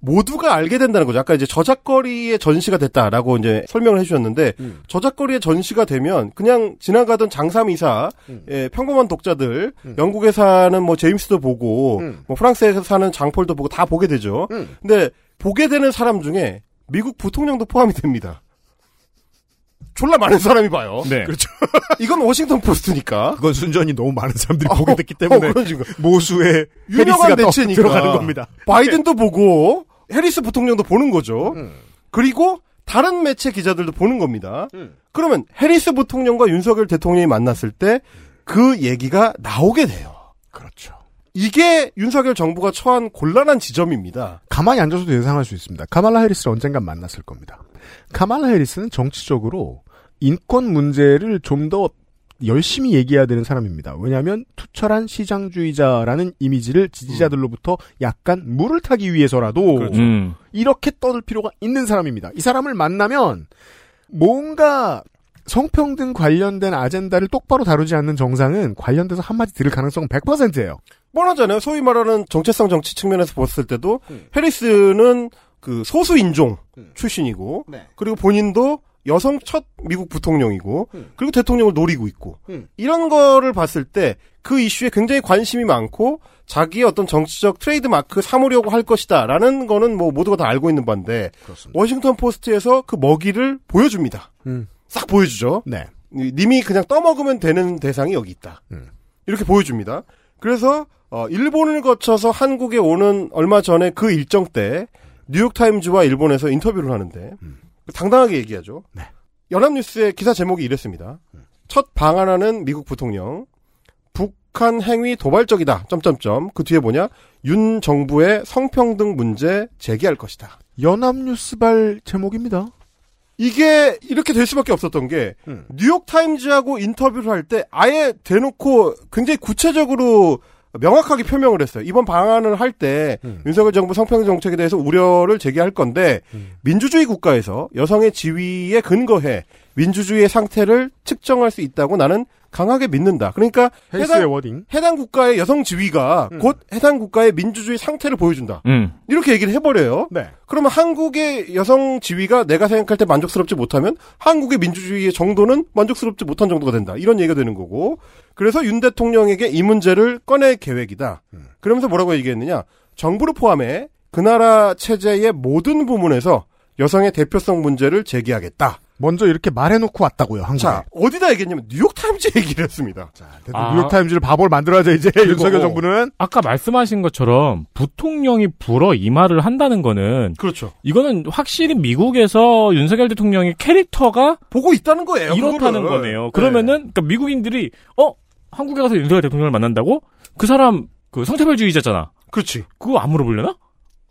모두가 알게 된다는 거죠. 아까 이제 저작거리의 전시가 됐다라고 이제 설명을 해주셨는데 음. 저작거리의 전시가 되면 그냥 지나가던 장삼이사 음. 예, 평범한 독자들 영국에 사는 뭐 제임스도 보고 음. 뭐 프랑스에 사는 장폴도 보고 다 보게 되죠. 음. 근데 보게 되는 사람 중에 미국 부통령도 포함이 됩니다. 졸라 많은 사람이 봐요. 네. 그렇죠. 이건 워싱턴 포스트니까. 그건 순전히 너무 많은 사람들이 어, 보게 됐기 때문에 어, 그런 식으로. 모수의 유명한 매체니까 들어가는 겁니다. 바이든도 보고 해리스 부통령도 보는 거죠. 음. 그리고 다른 매체 기자들도 보는 겁니다. 음. 그러면 해리스 부통령과 윤석열 대통령이 만났을 때 그 얘기가 나오게 돼요. 그렇죠. 이게 윤석열 정부가 처한 곤란한 지점입니다. 가만히 앉아서도 예상할 수 있습니다. 카말라 해리스를 언젠간 만났을 겁니다. 카말라 해리스는 정치적으로 인권 문제를 좀 더 열심히 얘기해야 되는 사람입니다. 왜냐하면 투철한 시장주의자라는 이미지를 지지자들로부터 약간 물을 타기 위해서라도 음. 이렇게 떠들 필요가 있는 사람입니다. 이 사람을 만나면 뭔가 성평등 관련된 아젠다를 똑바로 다루지 않는 정상은 관련돼서 한마디 들을 가능성은 100%예요. 뻔하잖아요. 소위 말하는 정체성 정치 측면에서 봤을 때도 음. 해리스는 그 소수 인종 음. 출신이고 네. 그리고 본인도 여성 첫 미국 부통령이고 음. 그리고 대통령을 노리고 있고 음. 이런 거를 봤을 때 그 이슈에 굉장히 관심이 많고 자기의 어떤 정치적 트레이드 마크 삼으려고 할 것이다라는 거는 뭐 모두가 다 알고 있는 그렇습니다. 워싱턴 포스트에서 그 먹이를 보여줍니다. 음. 싹 보여주죠. 네. 이- 님이 그냥 떠먹으면 되는 대상이 여기 있다. 음. 이렇게 보여줍니다. 그래서 어, 일본을 거쳐서 한국에 오는 얼마 전에 그 일정 때 뉴욕타임즈와 일본에서 인터뷰를 하는데 음. 당당하게 얘기하죠. 네. 연합뉴스의 기사 제목이 이랬습니다. 첫 방한하는 미국 부통령 흉악한 행위 도발적이다. 점점점. 그 뒤에 뭐냐? 윤 정부의 성평등 문제 제기할 것이다. 연합뉴스발 제목입니다. 이게 이렇게 될 수밖에 없었던 게 음. 뉴욕 타임즈하고 인터뷰를 할 때 아예 대놓고 굉장히 구체적으로 명확하게 표명을 했어요. 이번 방안을 할때 음. 윤석열 정부 성평등 정책에 대해서 우려를 제기할 건데 민주주의 국가에서 여성의 지위에 근거해 민주주의의 상태를 측정할 수 있다고 나는 강하게 믿는다. 그러니까 헬스의 wording. 해당 국가의 여성 지위가 음. 곧 해당 국가의 민주주의 상태를 보여준다. 음. 이렇게 얘기를 해버려요. 네. 그러면 한국의 여성 지위가 내가 생각할 때 만족스럽지 못하면 한국의 민주주의의 정도는 만족스럽지 못한 정도가 된다. 이런 얘기가 되는 거고. 그래서 윤 대통령에게 이 문제를 꺼낼 계획이다. 그러면서 뭐라고 얘기했느냐. 정부를 포함해 그 나라 체제의 모든 부문에서 여성의 대표성 문제를 제기하겠다. 먼저 이렇게 말해놓고 왔다고요, 한국에. 자, 어디다 얘기했냐면 뉴욕타임즈 얘기를 했습니다. 아. 뉴욕타임즈를 바보를 만들어야죠, 이제 윤석열 정부는. 아까 말씀하신 것처럼 부통령이 불어 이 말을 한다는 거는 그렇죠. 이거는 확실히 미국에서 윤석열 대통령의 캐릭터가 보고 있다는 거예요. 이렇다는 그거를. 거네요. 네. 그러면은 그러니까 미국인들이 어 한국에 가서 윤석열 대통령을 만난다고 그 사람 그 성차별주의자잖아. 그렇지. 그거 안 물어보려나?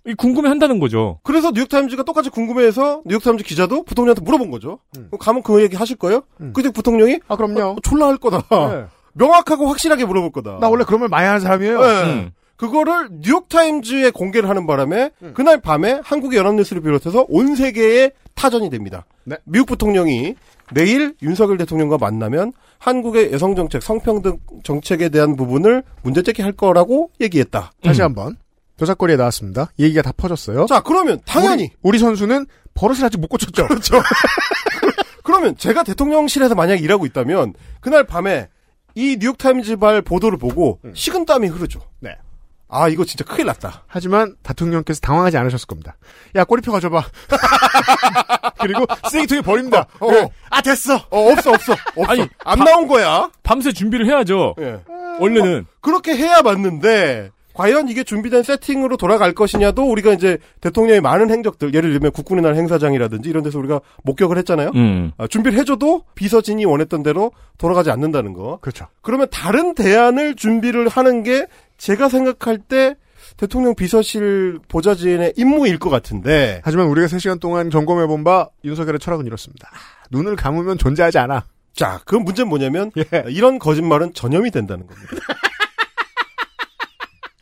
이 궁금해 한다는 거죠. 그래서 뉴욕타임즈가 똑같이 궁금해해서 뉴욕타임즈 기자도 부통령한테 물어본 거죠. 그럼 가면 그 얘기 하실 거예요? 그때 부통령이 아, 그럼요. 어, 졸라 할 거다. 네. 명확하고 확실하게 물어볼 거다. 나 원래 그런 말 많이 하는 사람이에요. 네. 음. 그거를 뉴욕타임즈에 공개를 하는 바람에 그날 밤에 한국의 연합뉴스를 비롯해서 온 세계에 타전이 됩니다. 네. 미국 부통령이 내일 윤석열 대통령과 만나면 한국의 여성 정책, 성평등 정책에 대한 부분을 문제 제기할 거라고 얘기했다. 다시 한번. 저작거리에 나왔습니다. 얘기가 다 퍼졌어요. 자, 그러면 당연히 우리, 우리 선수는 버릇을 아직 못 고쳤죠. 그렇죠. 그러면 제가 대통령실에서 만약에 일하고 있다면 그날 밤에 이 뉴욕타임즈발 보도를 보고 식은땀이 흐르죠. 네. 아 이거 진짜 큰일 났다. 하지만 대통령께서 당황하지 않으셨을 겁니다. 야 꼬리표 가져봐. 그리고 쓰레기통에 버립니다. 어, 네. 아 됐어. 어, 없어 없어 없어. 아니, 안 바- 나온 거야. 밤새 준비를 해야죠. 예. 원래는 그렇게 해야 맞는데 과연 이게 준비된 세팅으로 돌아갈 것이냐도 우리가 이제 대통령의 많은 행적들 예를 들면 국군의 날 행사장이라든지 이런 데서 우리가 목격을 했잖아요. 음. 아, 준비를 해줘도 비서진이 원했던 대로 돌아가지 않는다는 거. 그렇죠. 그러면 다른 대안을 준비를 하는 게 제가 생각할 때 대통령 비서실 보좌진의 임무일 것 같은데. 하지만 우리가 3시간 동안 점검해본 바 윤석열의 철학은 이렇습니다. 눈을 감으면 존재하지 않아. 자, 그 문제는 뭐냐면 예. 이런 거짓말은 전염이 된다는 겁니다.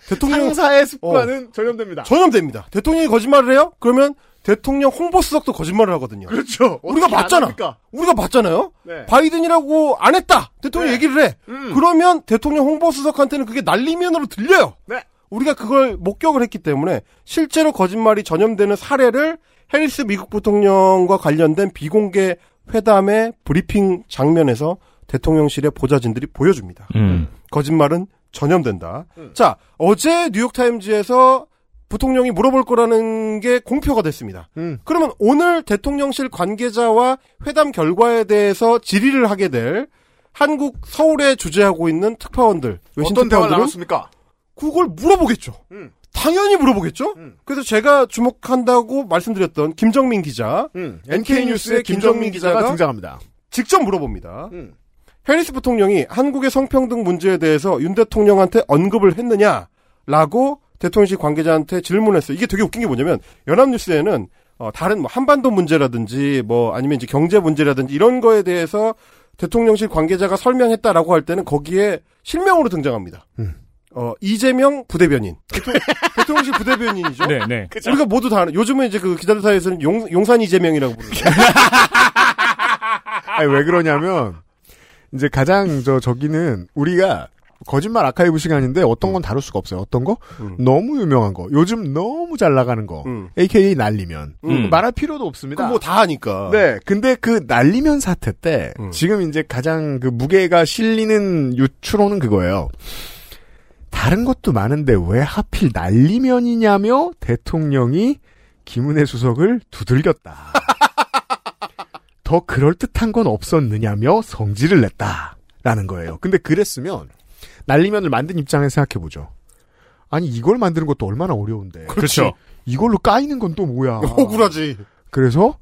대통령 상사의 습관은 전염됩니다. 전염됩니다. 대통령이 거짓말을 해요? 그러면 대통령 홍보수석도 거짓말을 하거든요. 그렇죠. 우리가 봤잖아. 우리가 봤잖아요. 네. 바이든이라고 안 했다. 대통령 네. 얘기를 해. 음. 그러면 대통령 홍보수석한테는 그게 날리면으로 들려요. 네. 우리가 그걸 목격을 했기 때문에 실제로 거짓말이 전염되는 사례를 해리스 미국 부통령과 관련된 비공개 회담의 브리핑 장면에서 대통령실의 보좌진들이 보여줍니다. 음. 거짓말은 전염된다. 음. 자, 어제 뉴욕타임즈에서 부통령이 물어볼 거라는 게 공표가 됐습니다. 음. 그러면 오늘 대통령실 관계자와 회담 결과에 대해서 질의를 하게 될 한국 서울에 주재하고 있는 특파원들, 외신 어떤 대화를 특파원들은 나눴습니까? 그걸 물어보겠죠. 음. 당연히 물어보겠죠. 음. 그래서 제가 주목한다고 말씀드렸던 김정민 기자, 음. NK뉴스의 김정민 기자가 등장합니다. 직접 물어봅니다. 음. 해리스 부통령이 한국의 성평등 문제에 대해서 윤 대통령한테 언급을 했느냐라고 대통령실 관계자한테 질문했어요. 이게 되게 웃긴 게 뭐냐면 연합뉴스에는 어, 다른 뭐 한반도 문제라든지 뭐 아니면 이제 경제 문제라든지 이런 거에 대해서 대통령실 관계자가 설명했다라고 할 때는 거기에 실명으로 등장합니다. 음. 어, 이재명 부대변인. 대통, 대통령실 부대변인이죠. 네, 네. 우리가 모두 다 아는, 요즘은 이제 그 기자들 사이에서는 용, 용산 이재명이라고 부르죠. 아니, 왜 그러냐면, 이제 가장 저, 저기는 우리가 거짓말 아카이브 시간인데 어떤 건 다룰 수가 없어요. 어떤 거? 음. 너무 유명한 거. 요즘 너무 잘 나가는 거. 음. AKA 날리면. 음. 말할 필요도 없습니다. 그뭐 다 하니까. 네. 근데 그 날리면 사태 때 음. 지금 이제 가장 그 무게가 실리는 유추로는 그거예요. 다른 것도 많은데 왜 하필 날리면이냐며 대통령이 김은혜 수석을 두들겼다. 더 그럴듯한 건 없었느냐며 성질을 냈다라는 거예요. 근데 그랬으면 날리면을 만든 입장에서 생각해보죠. 아니 이걸 만드는 것도 얼마나 어려운데. 그렇죠. 이걸로 까이는 건 또 뭐야. 억울하지. 그래서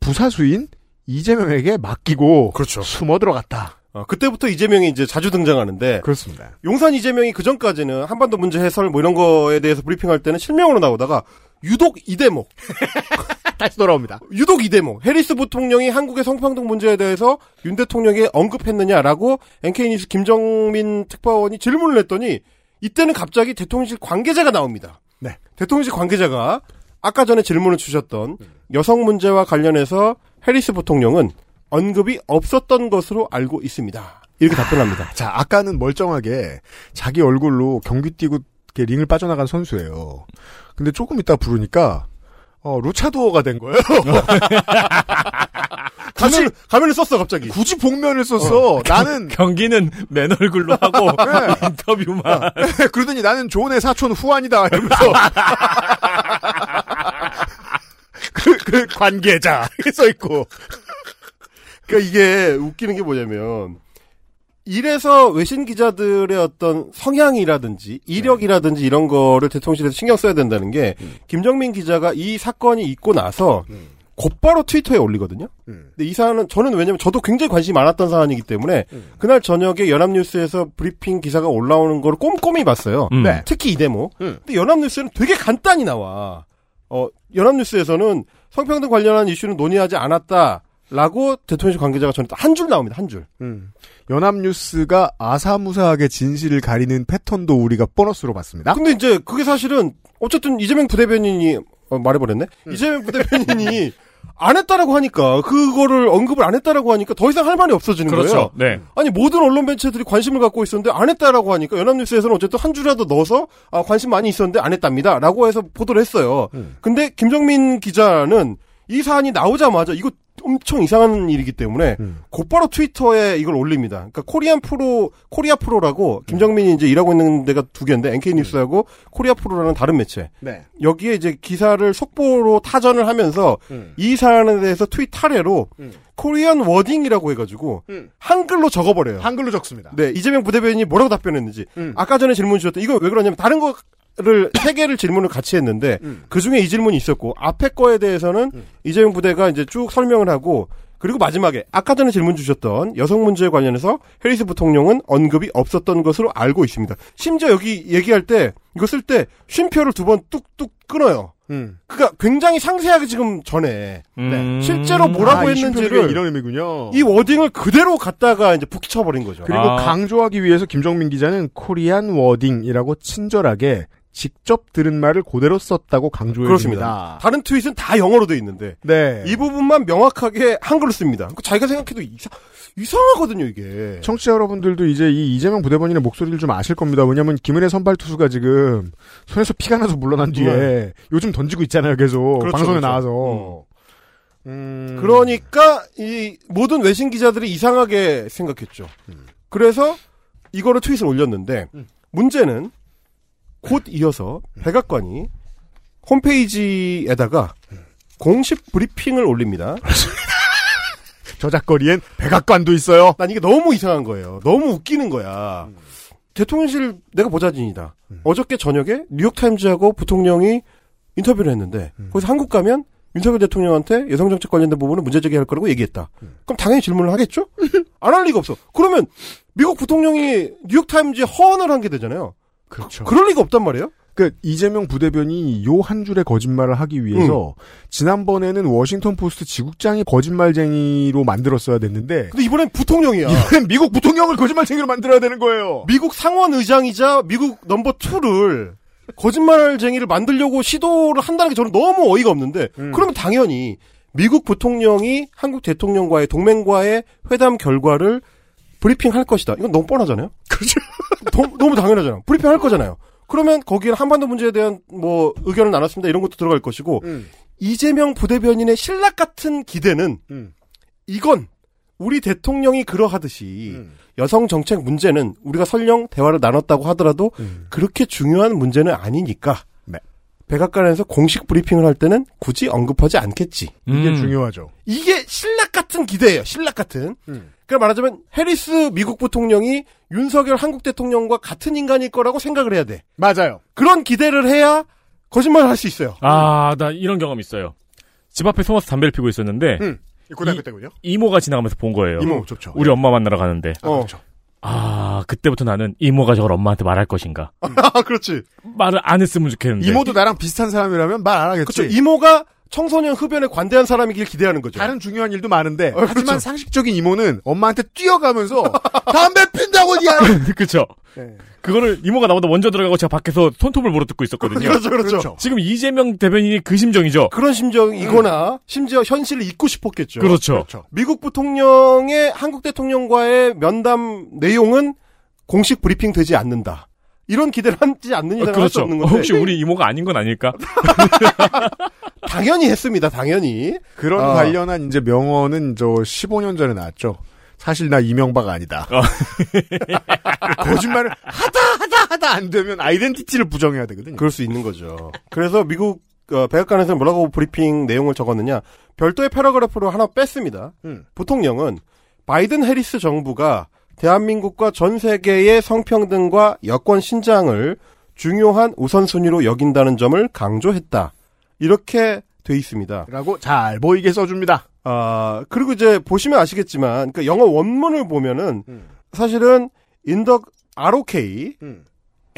부사수인 이재명에게 맡기고 그렇죠. 숨어 들어갔다. 어, 그때부터 이재명이 이제 자주 등장하는데 그렇습니다. 용산 이재명이 그 전까지는 한반도 문제 해설 뭐 이런 거에 대해서 브리핑할 때는 실명으로 나오다가 유독 이 대목 다시 돌아옵니다. 유독 이 대목 해리스 부통령이 한국의 성평등 문제에 대해서 윤 대통령이 언급했느냐라고 NK뉴스 김정민 특파원이 질문을 했더니 이때는 갑자기 대통령실 관계자가 나옵니다. 네. 대통령실 관계자가 아까 전에 질문을 주셨던 여성 문제와 관련해서 해리스 부통령은 언급이 없었던 것으로 알고 있습니다. 이렇게 답변합니다. 자, 아까는 멀쩡하게 자기 얼굴로 경기 뛰고 이렇게 링을 빠져나간 선수예요. 근데 조금 있다 부르니까 어, 루차도어가 된 거예요. 가면, 가면을 썼어, 갑자기. 굳이 복면을 썼어. 나는. 경기는 맨 얼굴로 하고, 인터뷰만. 네, 그러더니 나는 존의 사촌 후안이다. 이러면서. 그, 그, 관계자. 이렇게 써있고. 그러니까 이게 웃기는 게 뭐냐면, 이래서 외신 기자들의 어떤 성향이라든지 이력이라든지 이런 거를 대통령실에서 신경 써야 된다는 게 김정민 기자가 이 사건이 있고 나서 곧바로 트위터에 올리거든요. 근데 이 사안은 저는 왜냐면 저도 굉장히 관심이 많았던 사안이기 때문에 그날 저녁에 연합뉴스에서 브리핑 기사가 올라오는 걸 꼼꼼히 봤어요. 음. 네. 특히 이 대목. 근데 연합뉴스는 되게 간단히 나와. 어, 연합뉴스에서는 성평등 관련한 이슈는 논의하지 않았다 라고 대통령실 관계자가 전에 한줄 나옵니다. 한 줄. 음. 연합뉴스가 아사무사하게 진실을 가리는 패턴도 우리가 보너스로 봤습니다. 근데 이제 그게 사실은 어쨌든 이재명 부대변인이 어, 말해버렸네. 이재명 부대변인이 안 했다라고 하니까 그거를 언급을 안 했다라고 하니까 더 이상 할 말이 없어지는 그렇죠. 거예요. 네. 아니 모든 언론 매체들이 관심을 갖고 있었는데 안 했다라고 하니까 연합뉴스에서는 어쨌든 한 줄이라도 넣어서 아, 관심 많이 있었는데 안 했답니다라고 해서 보도를 했어요. 근데 김정민 기자는 이 사안이 나오자마자 이거 엄청 이상한 일이기 때문에 곧바로 트위터에 이걸 올립니다. 그러니까 Korean Pro Korea Pro라고 김정민이 이제 일하고 있는 데가 두 개인데 NK 뉴스하고 코리아 프로라는 다른 매체. 네. 여기에 이제 기사를 속보로 타전을 하면서 이 사안에 대해서 트윗 타래로 Korean wording이라고 해가지고 한글로 적어버려요. 한글로 적습니다. 네, 이재명 부대변인이 뭐라고 답변했는지. 아까 전에 질문 주셨던 이거 왜 그러냐면 다른 거 를 세 개를 질문을 같이 했는데 그 중에 이 질문이 있었고 앞에 거에 대해서는 이재명 부대가 이제 쭉 설명을 하고 그리고 마지막에 아까 전에 질문 주셨던 여성 문제에 관련해서 해리스 부통령은 언급이 없었던 것으로 알고 있습니다. 심지어 여기 얘기할 때 이거 쓸 때 쉼표를 두 번 뚝뚝 끊어요. 음. 그러니까 굉장히 상세하게 지금 전에 음. 네. 실제로 뭐라고 아, 했는지를 이런 의미군요. 이 워딩을 그대로 갖다가 이제 북쳐버린 거죠. 그리고 아. 강조하기 위해서 김정민 기자는 코리안 워딩이라고 친절하게 직접 들은 말을 그대로 썼다고 강조해 그렇습니다. 줍니다. 다른 트윗은 다 영어로 돼 있는데 네. 이 부분만 명확하게 한글로 씁니다. 그 자기가 생각해도 이상, 이상하거든요 이게. 청취자 여러분들도 이제 이 이재명 부대변인의 목소리를 좀 아실 겁니다. 왜냐하면 김은혜 선발 투수가 지금 손에서 피가 나서 물러난 뒤에 네. 요즘 던지고 있잖아요. 계속 그렇죠, 방송에 그렇죠. 나와서. 음. 그러니까 이 모든 외신 기자들이 이상하게 생각했죠. 그래서 이거를 트윗을 올렸는데 문제는 곧 이어서 백악관이 홈페이지에다가 공식 브리핑을 올립니다. 저작거리엔 백악관도 있어요. 난 이게 너무 이상한 거예요. 너무 웃기는 거야. 대통령실 내가 보좌진이다. 어저께 저녁에 뉴욕타임즈하고 부통령이 인터뷰를 했는데 거기서 한국 가면 윤석열 대통령한테 여성정책 관련된 부분은 문제 제기할 거라고 얘기했다. 그럼 당연히 질문을 하겠죠? 안 할 리가 없어. 그러면 미국 부통령이 뉴욕타임즈에 허언을 한 게 되잖아요. 그렇죠. 그럴 리가 없단 말이에요. 그 이재명 부대변이 요 한 줄의 거짓말을 하기 위해서 지난번에는 워싱턴 포스트 지국장이 거짓말쟁이로 만들었어야 됐는데 근데 이번엔 부통령이야. 이번엔 미국 부통령을 거짓말쟁이로 만들어야 되는 거예요. 미국 상원 의장이자 미국 number two를 거짓말쟁이를 만들려고 시도를 한다는 게 저는 너무 어이가 없는데 그러면 당연히 미국 부통령이 한국 대통령과의 동맹과의 회담 결과를 브리핑 할 것이다. 이건 너무 뻔하잖아요. 그렇죠. 너무, 너무 당연하잖아. 브리핑 할 거잖아요. 그러면 거기에 한반도 문제에 대한 뭐 의견을 나눴습니다. 이런 것도 들어갈 것이고 이재명 부대변인의 신락 같은 기대는 이건 우리 대통령이 그러하듯이 여성 정책 문제는 우리가 설령 대화를 나눴다고 하더라도 그렇게 중요한 문제는 아니니까 네. 백악관에서 공식 브리핑을 할 때는 굳이 언급하지 않겠지. 이게 음. 중요하죠. 이게 신락 같은 기대예요. 신락 같은. 그러니까 말하자면 해리스 미국 부통령이 윤석열 한국 대통령과 같은 인간일 거라고 생각을 해야 돼. 맞아요. 그런 기대를 해야 거짓말을 할 수 있어요. 아, 나 이런 경험 있어요. 집 앞에 숨어서 담배를 피고 있었는데, 음. 고등학교 이- 때군요. 이모가 지나가면서 본 거예요. 이모, 좋죠. 우리 엄마 만나러 가는데. 아, 그렇죠. 아, 그때부터 나는 이모가 저걸 엄마한테 말할 것인가. 아, 그렇지. 말을 안 했으면 좋겠는데. 이모도 나랑 비슷한 사람이라면 말 안 하겠지. 그렇죠. 이모가 청소년 흡연에 관대한 사람이길 기대하는 거죠. 다른 중요한 일도 많은데 어, 하지만 그렇죠. 상식적인 이모는 엄마한테 뛰어가면서 담배 핀다고 니야. 그쵸. 그거를 이모가 나보다 먼저 들어가고 제가 밖에서 손톱을 물어뜯고 있었거든요. 그렇죠, 그렇죠. 지금 이재명 대변인이 그 심정이죠. 그런 심정이거나 심지어 현실을 잊고 싶었겠죠. 그렇죠. 미국 부통령의 한국 대통령과의 면담 내용은 공식 브리핑 되지 않는다. 이런 기대를 하지 않는 이상 어, 할수 그렇죠. 없는 건데 혹시 우리 이모가 아닌 건 아닐까? 당연히 했습니다. 당연히 그런 아. 관련한 이제 명언은 저 15년 전에 나왔죠. 사실 나 이명박 아니다. 거짓말을 하다 하다 하다 안 되면 identity를 부정해야 되거든요. 그럴 수 있는 거죠. 그래서 미국 어, 백악관에서 뭐라고 브리핑 내용을 적었느냐 별도의 paragraph로 하나 뺐습니다. 음. 부통령은 바이든 해리스 정부가 대한민국과 전 세계의 성평등과 여권 신장을 중요한 우선순위로 여긴다는 점을 강조했다. 이렇게 돼 있습니다. 라고 잘 보이게 써줍니다. 아, 그리고 이제 보시면 아시겠지만, 그 영어 원문을 보면은, 사실은, in the ROK,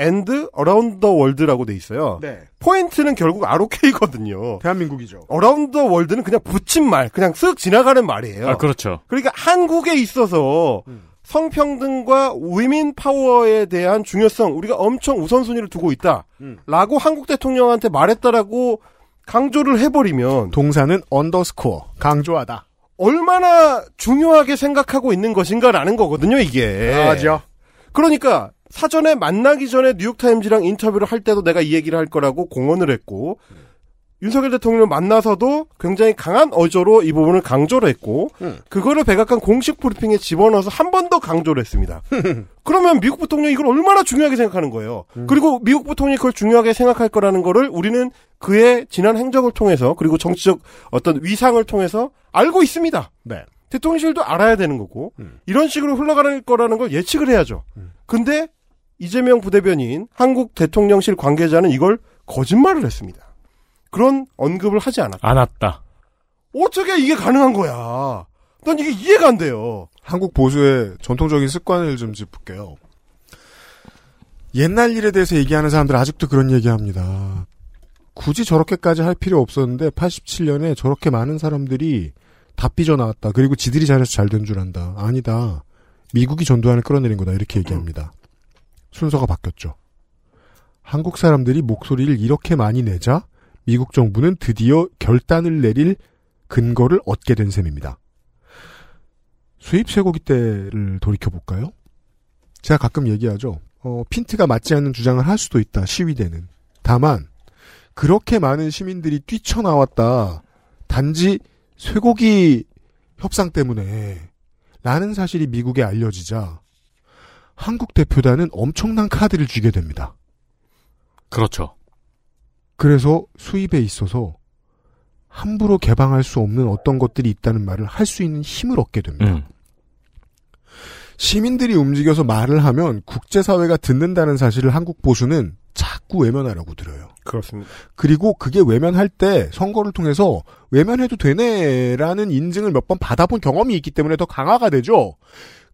and around the world라고 돼 있어요. 네. 포인트는 결국 ROK거든요. 대한민국이죠. around the world는 그냥 붙인 말, 그냥 쓱 지나가는 말이에요. 아, 그렇죠. 그러니까 한국에 있어서 성평등과 위민 파워에 대한 중요성 우리가 엄청 우선순위를 두고 있다. 라고 한국 대통령한테 말했다라고 강조를 해버리면 동사는 언더스코어 강조하다. 얼마나 중요하게 생각하고 있는 것인가라는 거거든요, 이게. 맞아. 그러니까 사전에 만나기 전에 뉴욕타임즈랑 인터뷰를 할 때도 내가 이 얘기를 할 거라고 공언을 했고 윤석열 대통령을 만나서도 굉장히 강한 어조로 이 부분을 강조를 했고 그거를 백악관 공식 브리핑에 집어넣어서 한 번 더 강조를 했습니다. 그러면 미국 부통령이 이걸 얼마나 중요하게 생각하는 거예요. 그리고 미국 부통령이 그걸 중요하게 생각할 거라는 거를 우리는 그의 지난 행적을 통해서 그리고 정치적 어떤 위상을 통해서 알고 있습니다. 네. 대통령실도 알아야 되는 거고 이런 식으로 흘러가는 거라는 걸 예측을 해야죠. 근데 이재명 부대변인 한국 대통령실 관계자는 이걸 거짓말을 했습니다. 그런 언급을 하지 않았다. 안 왔다. 어떻게 이게 가능한 거야? 난 이게 이해가 안 돼요. 한국 보수의 전통적인 습관을 좀 짚을게요. 옛날 일에 대해서 얘기하는 사람들 아직도 그런 얘기합니다. 굳이 저렇게까지 할 필요 없었는데 87년에 저렇게 많은 사람들이 다 삐져나왔다. 그리고 지들이 잘해서 잘 된 줄 안다. 아니다. 미국이 전두환을 끌어내린 거다. 이렇게 얘기합니다. 순서가 바뀌었죠. 한국 사람들이 목소리를 이렇게 많이 내자 미국 정부는 드디어 결단을 내릴 근거를 얻게 된 셈입니다. 수입 쇠고기 때를 돌이켜볼까요? 제가 가끔 얘기하죠. 어, 핀트가 맞지 않는 주장을 할 수도 있다, 시위대는. 다만, 그렇게 많은 시민들이 뛰쳐나왔다. 단지 쇠고기 협상 때문에. 라는 사실이 미국에 알려지자, 한국 대표단은 엄청난 카드를 쥐게 됩니다. 그렇죠. 그래서 수입에 있어서 함부로 개방할 수 없는 어떤 것들이 있다는 말을 할 수 있는 힘을 얻게 됩니다. 음. 시민들이 움직여서 말을 하면 국제사회가 듣는다는 사실을 한국 보수는 자꾸 외면하려고 들어요. 그렇습니다. 그리고 그게 외면할 때 선거를 통해서 외면해도 되네라는 인증을 몇 번 받아본 경험이 있기 때문에 더 강화가 되죠.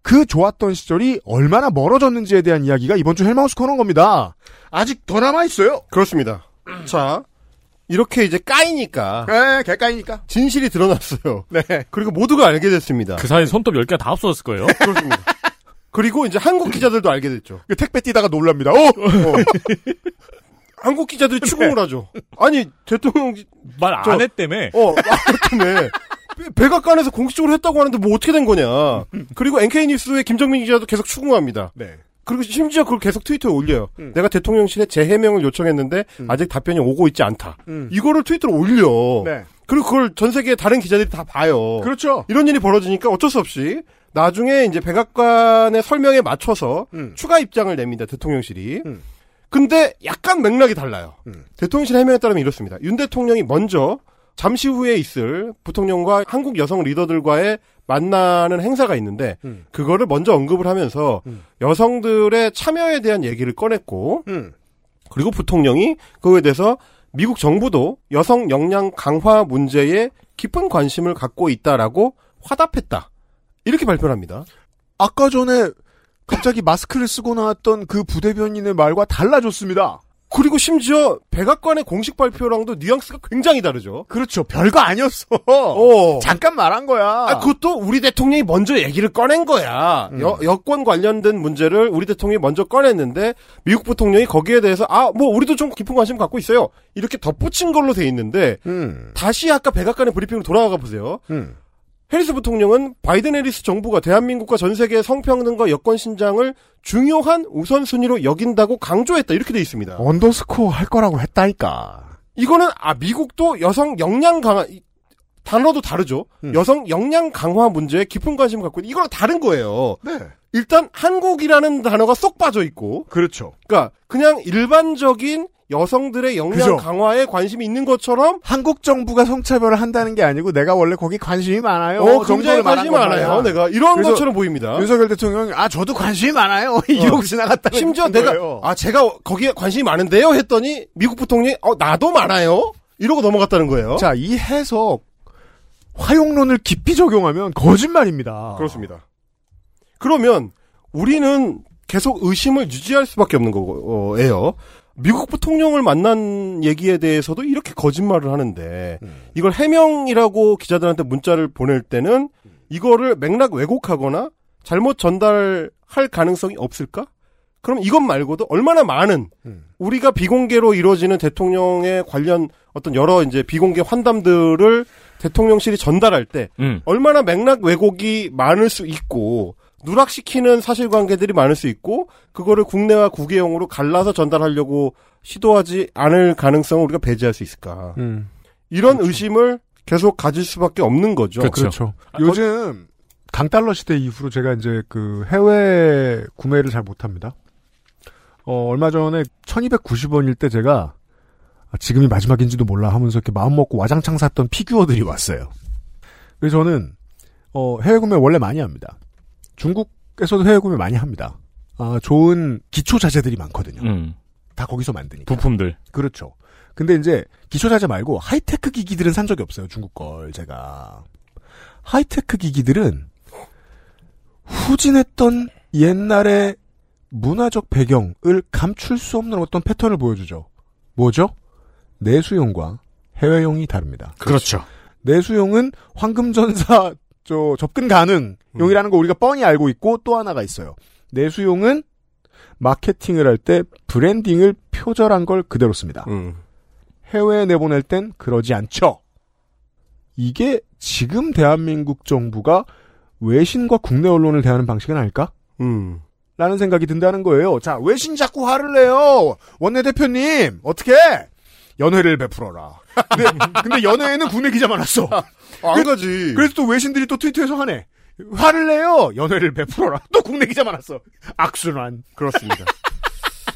그 좋았던 시절이 얼마나 멀어졌는지에 대한 이야기가 이번 주 헬마우스 코너인 겁니다. 아직 더 남아있어요. 그렇습니다. 자, 이렇게 이제 까이니까. 네, 개까이니까. 진실이 드러났어요. 네. 그리고 모두가 알게 됐습니다. 그 사이에 손톱 10개 다 없어졌을 거예요. 그렇습니다. 그리고 이제 한국 기자들도 알게 됐죠. 택배 뛰다가 놀랍니다. 어! 한국 기자들이 추궁을 하죠. 아니, 대통령. 말 안 했다며. 어, 안 했다며. 백악관에서 공식적으로 했다고 하는데 뭐 어떻게 된 거냐. 그리고 NK뉴스의 김정민 기자도 계속 추궁합니다. 네. 그리고 심지어 그걸 계속 트위터에 올려요. 내가 대통령실에 재해명을 요청했는데 아직 답변이 오고 있지 않다. 음. 이거를 트위터로 올려. 네. 그리고 그걸 전 세계 다른 기자들이 다 봐요. 그렇죠. 이런 일이 벌어지니까 어쩔 수 없이 나중에 이제 백악관의 설명에 맞춰서 음. 추가 입장을 냅니다. 대통령실이. 근데 약간 맥락이 달라요. 대통령실 해명에 따르면 이렇습니다. 윤 대통령이 먼저 잠시 후에 있을 부통령과 한국 여성 리더들과의 만나는 행사가 있는데 음. 그거를 먼저 언급을 하면서 여성들의 참여에 대한 얘기를 꺼냈고 음. 그리고 부통령이 그거에 대해서 미국 정부도 여성 역량 강화 문제에 깊은 관심을 갖고 있다라고 화답했다. 이렇게 발표를 합니다. 아까 전에 갑자기 마스크를 쓰고 나왔던 그 부대변인의 말과 달라졌습니다. 그리고 심지어 백악관의 공식 발표랑도 뉘앙스가 굉장히 다르죠. 그렇죠. 별거 아니었어. 어. 잠깐 말한 거야. 아, 그것도 우리 대통령이 먼저 얘기를 꺼낸 거야. 음. 여, 여권 관련된 문제를 우리 대통령이 먼저 꺼냈는데 미국 부통령이 거기에 대해서 아, 뭐 우리도 좀 깊은 관심 갖고 있어요. 이렇게 덧붙인 걸로 돼 있는데 음. 다시 아까 백악관의 브리핑으로 돌아가 보세요. 음. 해리스 부통령은 바이든 해리스 정부가 대한민국과 전 세계의 성평등과 여권 신장을 중요한 우선순위로 여긴다고 강조했다. 이렇게 돼 있습니다. underscore 할 거라고 했다니까. 이거는 아 미국도 여성 역량 강화 이- 단어도 다르죠. 음. 여성 역량 강화 문제에 깊은 관심을 갖고 있는 이거랑 다른 거예요. 네. 일단 한국이라는 단어가 쏙 빠져 있고, 그렇죠. 그러니까 그냥 일반적인 여성들의 역량 그죠. 강화에 관심이 있는 것처럼 한국 정부가 성차별을 한다는 게 아니고 내가 원래 거기 관심이 많아요. 어, 굉장히 정도를 말한 관심이 많아요. 거야. 내가 이런 것처럼 보입니다. 윤석열 대통령이 아 저도 관심이 많아요. 이러고 지나갔다는 심지어 뜻인 내가 거예요. 아 제가 거기에 관심이 많은데요 했더니 미국 부통령이 어 나도 많아요 이러고 넘어갔다는 거예요. 자, 이 해석 화용론을 깊이 적용하면 거짓말입니다. 그렇습니다. 그러면 우리는 계속 의심을 유지할 수밖에 없는 거예요. 미국 부통령을 만난 얘기에 대해서도 이렇게 거짓말을 하는데 이걸 해명이라고 기자들한테 문자를 보낼 때는 이거를 맥락 왜곡하거나 잘못 전달할 가능성이 없을까? 그럼 이것 말고도 얼마나 많은 우리가 비공개로 이루어지는 대통령의 관련 어떤 여러 이제 비공개 환담들을 대통령실이 전달할 때 음. 얼마나 맥락 왜곡이 많을 수 있고 누락시키는 사실관계들이 많을 수 있고 그거를 국내와 국외용으로 갈라서 전달하려고 시도하지 않을 가능성을 우리가 배제할 수 있을까? 음. 이런 의심을 계속 가질 수밖에 없는 거죠. 그렇죠. 요즘 강달러 시대 이후로 제가 이제 그 해외 구매를 잘 못합니다. 어, 얼마 전에 1290원일 때 제가 아, 지금이 마지막인지도 몰라 하면서 이렇게 마음 먹고 와장창 샀던 피규어들이 왔어요. 그래서 저는 어, 해외 구매 원래 많이 합니다. 중국에서도 해외 구매 많이 합니다. 아, 좋은 기초 자재들이 많거든요. 음. 다 거기서 만드니까. 부품들. 그렇죠. 근데 이제 기초 자재 말고 하이테크 기기들은 산 적이 없어요. 중국 걸 제가. 하이테크 기기들은 후진했던 옛날의 문화적 배경을 감출 수 없는 어떤 패턴을 보여주죠. 뭐죠? 내수용과 해외용이 다릅니다. 그렇죠. 내수용은 황금전사 저 접근 가능 용이라는 거 우리가 뻔히 알고 있고 또 하나가 있어요. 내수용은 마케팅을 할 때 브랜딩을 표절한 걸 그대로 씁니다. 음. 해외에 내보낼 땐 그러지 않죠. 이게 지금 대한민국 정부가 외신과 국내 언론을 대하는 방식은 아닐까? 음. 라는 생각이 든다는 거예요. 자, 외신 자꾸 화를 내요. 원내대표님, 어떻게? 연회를 베풀어라. 근데, 근데 연회에는 국내 기자만 왔어. 안 가지. 그래서 또 외신들이 또 트위터에서 하네. 화를 내요. 연회를 베풀어라. 또 국내 기자만 왔어. 악순환. 그렇습니다.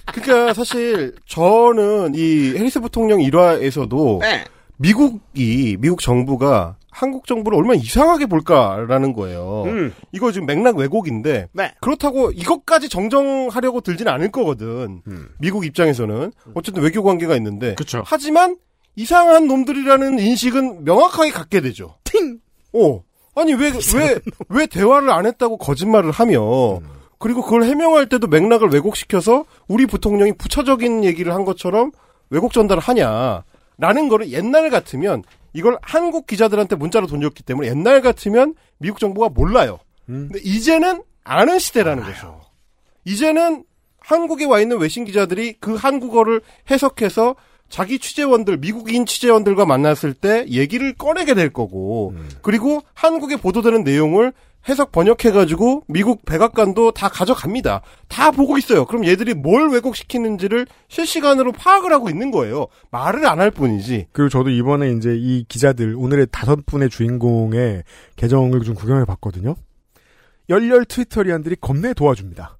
그러니까 사실 저는 이 해리스 부통령 일화에서도 네. 미국이 미국 정부가 한국 정부를 얼마나 이상하게 볼까라는 거예요. 음. 이거 지금 맥락 왜곡인데 네. 그렇다고 이것까지 정정하려고 들진 않을 거거든. 음. 미국 입장에서는 어쨌든 외교 관계가 있는데 그쵸. 하지만 이상한 놈들이라는 인식은 명확하게 갖게 되죠. 팅! 어. 아니 왜 왜왜 대화를 안 했다고 거짓말을 하며 그리고 그걸 해명할 때도 맥락을 왜곡시켜서 우리 부통령이 부차적인 얘기를 한 것처럼 왜곡 전달을 하냐 라는 거를 옛날 같으면 이걸 한국 기자들한테 문자로 던졌기 때문에 옛날 같으면 미국 정부가 몰라요. 음. 근데 이제는 아는 시대라는 거죠. 이제는 한국에 와 있는 외신 기자들이 그 한국어를 해석해서 자기 취재원들, 미국인 취재원들과 만났을 때 얘기를 꺼내게 될 거고, 그리고 한국에 보도되는 내용을 해석 번역해가지고 미국 백악관도 다 가져갑니다. 다 보고 있어요. 그럼 얘들이 뭘 왜곡시키는지를 실시간으로 파악을 하고 있는 거예요. 말을 안 할 뿐이지. 그리고 저도 이번에 이제 이 기자들, 오늘의 다섯 분의 주인공의 계정을 좀 구경해 봤거든요. 열렬 트위터리안들이 겁내 도와줍니다.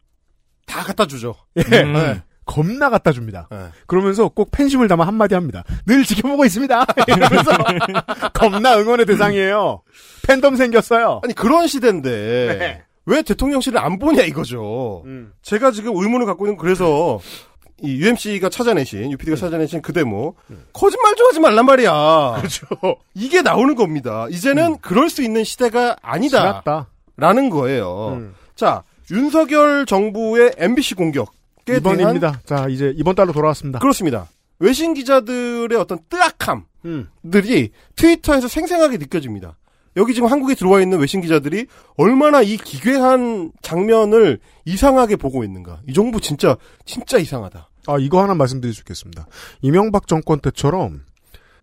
다 갖다 주죠. 예. 음. 네. 겁나 갖다 줍니다. 네. 그러면서 꼭 팬심을 담아 한마디 합니다. 늘 지켜보고 있습니다. 이러면서 겁나 응원의 대상이에요. 팬덤 생겼어요. 아니 그런 시대인데 네. 왜 대통령실을 안 보냐 이거죠. 음. 제가 지금 의문을 갖고 있는 건 그래서 이 UMC가 찾아내신 UPD가 찾아내신 그 데모 거짓말 좀 하지 말란 말이야. 그렇죠. 이게 나오는 겁니다. 이제는 그럴 수 있는 시대가 아니다. 지났다. 라는 거예요. 음. 자, 윤석열 정부의 MBC 공격 에 대한 이번입니다. 자, 이제 이번 달로 돌아왔습니다. 그렇습니다. 외신 기자들의 어떤 뜨악함들이 음. 트위터에서 생생하게 느껴집니다. 여기 지금 한국에 들어와 있는 외신 기자들이 얼마나 이 기괴한 장면을 이상하게 보고 있는가. 이 정부 진짜 진짜 이상하다. 아, 이거 하나 말씀드릴 수 있겠습니다. 이명박 정권 때처럼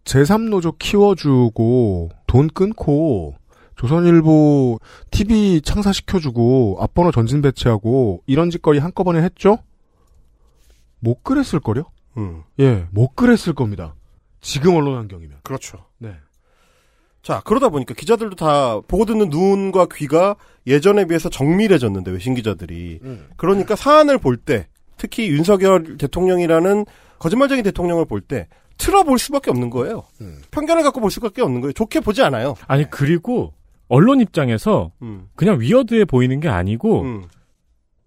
제3노조 키워주고 돈 끊고 조선일보 TV 창사시켜주고 앞번호 전진 배치하고 이런 짓거리 한꺼번에 했죠? 못 그랬을 거요? 음. 예, 못 그랬을 겁니다. 지금 언론 환경이면. 그렇죠. 네. 자, 그러다 보니까 기자들도 다 보고 듣는 눈과 귀가 예전에 비해서 정밀해졌는데, 외신 기자들이. 음. 그러니까 사안을 볼 때, 특히 윤석열 대통령이라는 거짓말적인 대통령을 볼 때, 틀어볼 수밖에 없는 거예요. 음. 편견을 갖고 볼 수밖에 없는 거예요. 좋게 보지 않아요. 아니 그리고 언론 입장에서 음. 그냥 위어드해 보이는 게 아니고 음.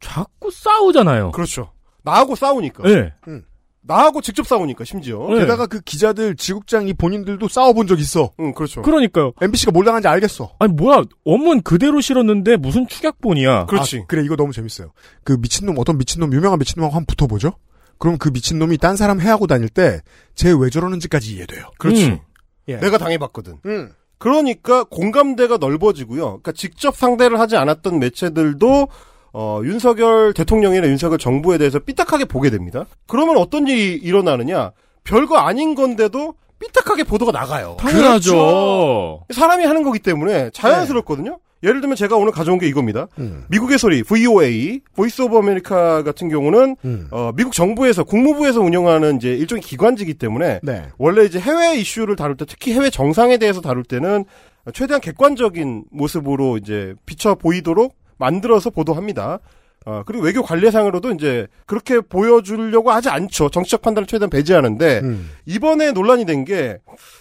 자꾸 싸우잖아요. 그렇죠. 나하고 싸우니까. 네. 나하고 직접 싸우니까, 심지어. 네. 게다가 그 기자들, 지국장이 본인들도 싸워본 적 있어. 응, 그렇죠. 그러니까요. MBC가 뭘 당한지 알겠어. 아니 뭐야 원문 그대로 실었는데 무슨 축약본이야. 그렇지. 아, 그래, 이거 너무 재밌어요. 그 미친놈, 어떤 미친놈, 유명한 미친놈하고 한번 붙어보죠? 그럼 그 미친놈이 딴 사람 해하고 다닐 때, 쟤 왜 저러는지까지 이해돼요. 그렇지. 음. 예. 내가 당해봤거든. 음. 그러니까 공감대가 넓어지고요. 그러니까 직접 상대를 하지 않았던 매체들도 어, 윤석열 대통령이나 윤석열 정부에 대해서 삐딱하게 보게 됩니다. 그러면 어떤 일이 일어나느냐? 별거 아닌 건데도 삐딱하게 보도가 나가요. 당연하죠. 사람이 하는 거기 때문에 자연스럽거든요. 예를 들면 제가 오늘 가져온 게 이겁니다. 음. 미국의 소리 VOA, Voice of America 같은 경우는 음. 어, 미국 정부에서 국무부에서 운영하는 이제 일종의 기관지기 때문에 네. 원래 이제 해외 이슈를 다룰 때 특히 해외 정상에 대해서 다룰 때는 최대한 객관적인 모습으로 이제 비춰 보이도록 만들어서 보도합니다. 어, 그리고 외교 관례상으로도 이제 그렇게 보여주려고 하지 않죠. 정치적 판단을 최대한 배제하는데 음. 이번에 논란이 된 게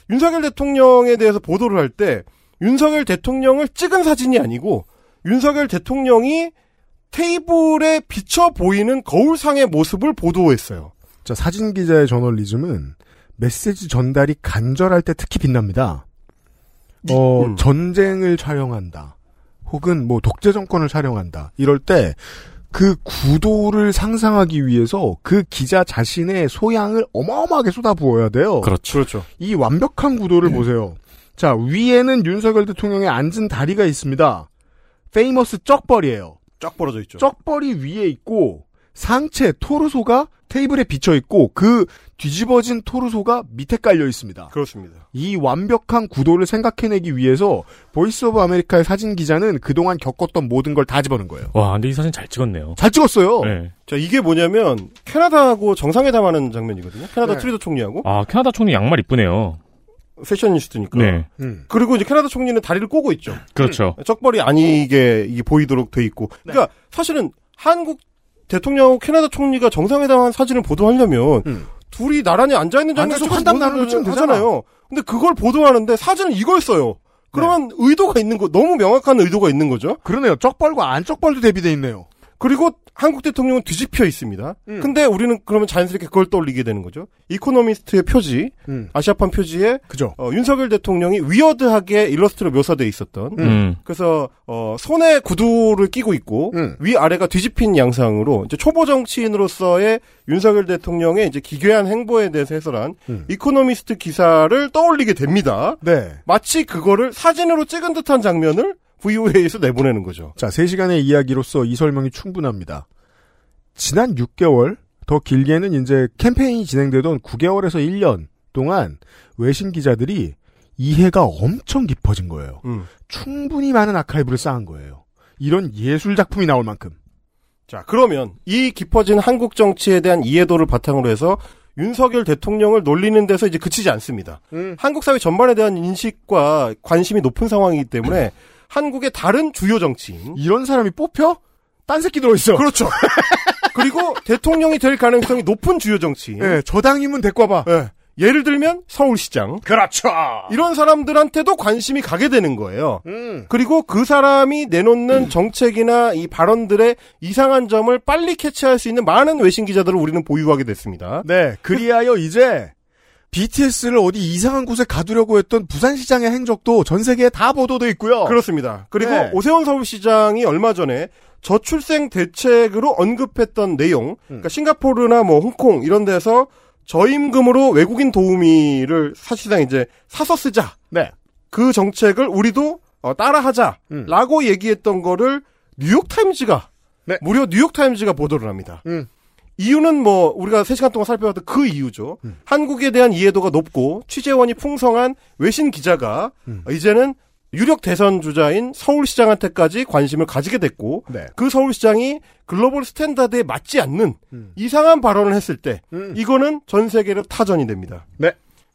윤석열 대통령에 대해서 보도를 할 때 윤석열 대통령을 찍은 사진이 아니고 윤석열 대통령이 테이블에 비쳐 보이는 거울상의 모습을 보도했어요. 자, 사진 기자의 저널리즘은 메시지 전달이 간절할 때 특히 빛납니다. 어, 음. 전쟁을 촬영한다. 혹은 뭐 독재 정권을 촬영한다. 이럴 때 그 구도를 상상하기 위해서 그 기자 자신의 소양을 어마어마하게 쏟아부어야 돼요. 그렇죠. 그렇죠. 이 완벽한 구도를 보세요. 자, 위에는 윤석열 대통령의 앉은 다리가 있습니다. famous 쩍벌이에요. 쫙 벌어져 있죠. 쩍벌이 위에 있고 상체 토르소가 테이블에 비쳐 있고 그 뒤집어진 토르소가 밑에 깔려 있습니다. 그렇습니다. 이 완벽한 구도를 생각해내기 위해서 Voice of America의 사진 기자는 그동안 겪었던 모든 걸 다 집어넣은 거예요. 와 근데 이 사진 잘 찍었네요. 잘 찍었어요. 네. 자, 이게 뭐냐면 캐나다하고 정상회담하는 장면이거든요. 캐나다 네. 트뤼도 총리하고 아 캐나다 총리 양말 이쁘네요. fashionist니까. 네. 음. 그리고 이제 캐나다 총리는 다리를 꼬고 있죠. 그렇죠. 쩍벌이 아닌 게 이게 보이도록 돼 있고. 그러니까 사실은 한국 대통령하고 캐나다 총리가 정상회담한 사진을 보도하려면 음. 둘이 나란히 앉아 있는 장면 앉아서 환담 나누는 거 찍으면 되잖아. 하잖아요. 근데 그걸 보도하는데 사진은 이걸 써요. 그러면 의도가 있는 거 너무 명확한 의도가 있는 거죠. 그러네요. 쩍벌과 안 쩍벌도 대비돼 있네요. 그리고 한국 대통령은 뒤집혀 있습니다. 음. 근데 우리는 그러면 자연스럽게 그걸 떠올리게 되는 거죠. 이코노미스트의 표지, 음. 아시아판 표지에 그죠. 어, 윤석열 대통령이 위어드하게 일러스트로 묘사돼 있었던. 음. 그래서 어, 손에 구두를 끼고 있고 음. 위 아래가 뒤집힌 양상으로 이제 초보 정치인으로서의 윤석열 대통령의 이제 기괴한 행보에 대해서 해설한 음. 이코노미스트 기사를 떠올리게 됩니다. 네. 마치 그거를 사진으로 찍은 듯한 장면을 VOA에서 내보내는 거죠. 자, 3시간의 이야기로서 이 설명이 충분합니다. 지난 6개월, 더 길게는 이제 캠페인이 진행되던 9개월에서 1년 동안 외신 기자들이 이해가 엄청 깊어진 거예요. 음. 충분히 많은 아카이브를 쌓은 거예요. 이런 예술 작품이 나올 만큼. 자, 그러면 이 깊어진 한국 정치에 대한 이해도를 바탕으로 해서 윤석열 대통령을 놀리는 데서 이제 그치지 않습니다. 음. 한국 사회 전반에 대한 인식과 관심이 높은 상황이기 때문에 한국의 다른 주요 정치인 이런 사람이 뽑혀? 딴 새끼 들어있어. 그렇죠. 그리고 대통령이 될 가능성이 높은 주요 정치인 예, 저당이면 데리고 와봐. 예, 예를 들면 서울시장. 그렇죠. 이런 사람들한테도 관심이 가게 되는 거예요. 음. 그리고 그 사람이 내놓는 정책이나 이 발언들의 이상한 점을 빨리 캐치할 수 있는 많은 외신 기자들을 우리는 보유하게 됐습니다. 네, 그리하여 이제 BTS를 어디 이상한 곳에 가두려고 했던 부산시장의 행적도 전 세계에 다 보도돼 있고요. 그렇습니다. 그리고 네. 오세훈 서울시장이 얼마 전에 저출생 대책으로 언급했던 내용, 음. 그러니까 싱가포르나 뭐 홍콩 이런 데서 저임금으로 외국인 도우미를 사실상 이제 사서 쓰자. 네. 그 정책을 우리도 어, 따라하자라고 얘기했던 거를 뉴욕 타임즈가 무려 뉴욕 타임즈가 보도를 합니다. 음. 이유는 뭐 우리가 3시간 동안 살펴봤던 그 이유죠. 한국에 대한 이해도가 높고 취재원이 풍성한 외신 기자가 이제는 유력 대선 주자인 서울시장한테까지 관심을 가지게 됐고 네. 그 서울시장이 global standard에 맞지 않는 이상한 발언을 했을 때 이거는 전 세계로 타전이 됩니다. 네.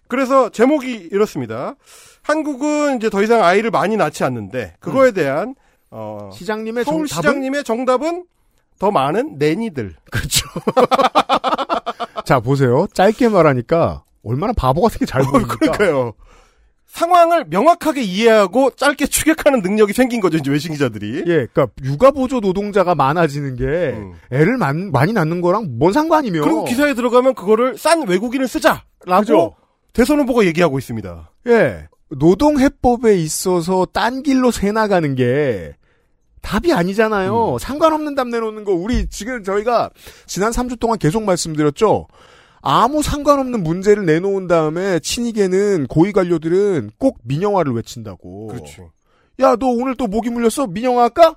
그래서 제목이 이렇습니다. 한국은 이제 더 이상 아이를 많이 낳지 않는데 그거에 대한 어, 시장님의 서울? 시장님의 정답은 더 많은 nanny들. 그렇죠. 자, 보세요. 짧게 말하니까 얼마나 바보 같은 게 잘 보입니까? 그러니까요. 상황을 명확하게 이해하고 짧게 축약하는 능력이 생긴 거죠, 이제 외신 기자들이. 예, 그러니까 육아 보조 노동자가 많아지는 게 애를 많, 많이 낳는 거랑 뭔 상관이며? 음. 그리고 기사에 들어가면 그거를 싼 외국인을 쓰자라고 그죠. 대선 후보가 얘기하고 있습니다. 예, 노동 해법에 있어서 딴 길로 새 나가는 게 답이 아니잖아요. 상관없는 답 내놓는 거 우리 지금 저희가 지난 3주 동안 계속 말씀드렸죠. 아무 상관없는 문제를 내놓은 다음에 친이계는 고위 관료들은 꼭 민영화를 외친다고. 그렇지. 야, 너 오늘 또 모기 물렸어? 민영화 할까?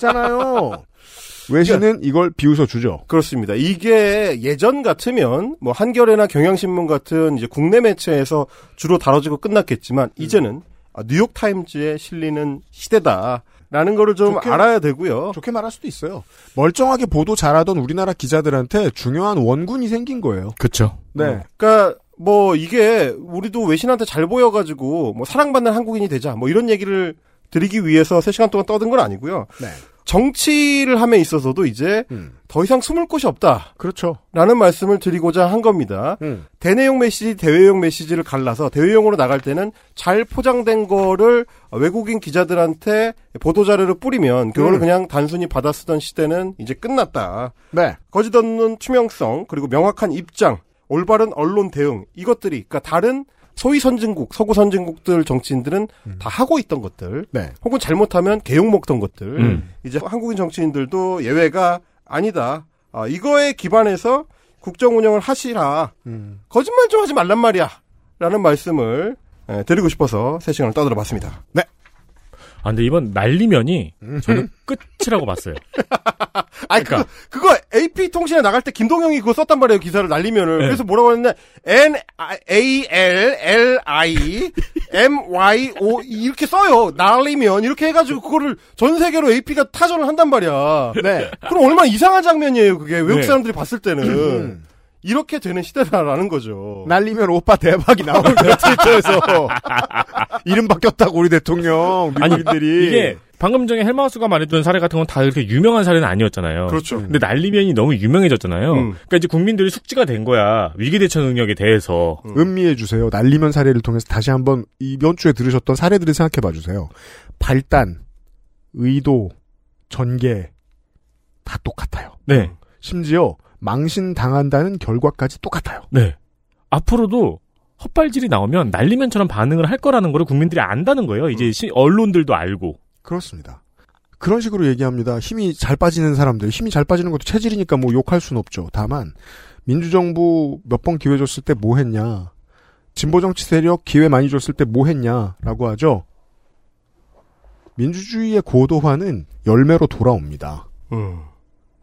잖아요. 외신은 이걸 비웃어 주죠. 그렇습니다. 이게 예전 같으면 뭐 한겨레나 경향신문 같은 이제 국내 매체에서 주로 다뤄지고 끝났겠지만 이제는 아, 뉴욕 타임즈에 실리는 시대다 라는 거를 좀 좋게- 알아야 되고요. 좋게 말할 수도 있어요. 멀쩡하게 보도 잘하던 우리나라 기자들한테 중요한 원군이 생긴 거예요. 그렇죠. 네. 그러니까 뭐 이게 우리도 외신한테 잘 보여 가지고 뭐 사랑받는 한국인이 되자 뭐 이런 얘기를 드리기 위해서 3시간 동안 떠든 건 아니고요. 네. 정치를 함에 있어서도 이제 더 이상 숨을 곳이 없다. 그렇죠. 라는 말씀을 드리고자 한 겁니다. 대내용 메시지, 대외용 메시지를 갈라서 대외용으로 나갈 때는 잘 포장된 거를 외국인 기자들한테 보도자료를 뿌리면 그거를 음. 그냥 단순히 받아 쓰던 시대는 이제 끝났다. 네. 거짓 없는 투명성, 그리고 명확한 입장, 올바른 언론 대응, 이것들이, 그러니까 다른 소위 선진국, 서구 선진국들 정치인들은 다 하고 있던 것들, 네. 혹은 잘못하면 개욕 먹던 것들, 음. 이제 한국인 정치인들도 예외가 아니다. 아, 이거에 기반해서 국정 운영을 하시라. 음. 거짓말 좀 하지 말란 말이야. 라는 말씀을 예, 드리고 싶어서 세 시간을 떠들어 봤습니다. 네. 아, 근데 이번 날리면이 음. 저는 끝이라고 봤어요. 아니, 그, 그거 AP 통신에 나갈 때 김동영이 그거 썼단 말이에요, 기사를 날리면을. 네. 그래서 뭐라고 했냐, N, A, L, L, I, M, Y, O, 이렇게 써요. 날리면. 이렇게 해가지고 그거를 전 세계로 AP가 타전을 한단 말이야. 네. 그럼 얼마나 이상한 장면이에요, 그게. 외국 네. 사람들이 봤을 때는. 이렇게 되는 시대다라는 거죠. 날리면 오빠 대박이 나오는 거야, 트위터에서. 이름 바뀌었다고, 우리 대통령. 미국인들이. 이게 방금 전에 헬마우스가 말해준 사례 같은 건다 그렇게 유명한 사례는 아니었잖아요. 그렇죠. 근데 날리면이 너무 유명해졌잖아요. 음. 그러니까 이제 국민들이 숙지가 된 거야. 위기 대처 능력에 대해서. 음미해 주세요. 날리면 사례를 통해서 다시 한번 이번 주에 들으셨던 사례들을 생각해 봐 주세요. 발단, 의도, 전개 다 똑같아요. 네. 심지어 망신 당한다는 결과까지 똑같아요. 네. 앞으로도 헛발질이 나오면 날리면처럼 반응을 할 거라는 거를 국민들이 안다는 거예요. 이제 시- 언론들도 알고. 그렇습니다. 그런 식으로 얘기합니다. 힘이 잘 빠지는 사람들, 힘이 잘 빠지는 것도 체질이니까 뭐 욕할 수는 없죠. 다만 민주정부 몇 번 기회 줬을 때 뭐 했냐, 진보 정치 세력 기회 많이 줬을 때 뭐 했냐라고 하죠. 민주주의의 고도화는 열매로 돌아옵니다. 음.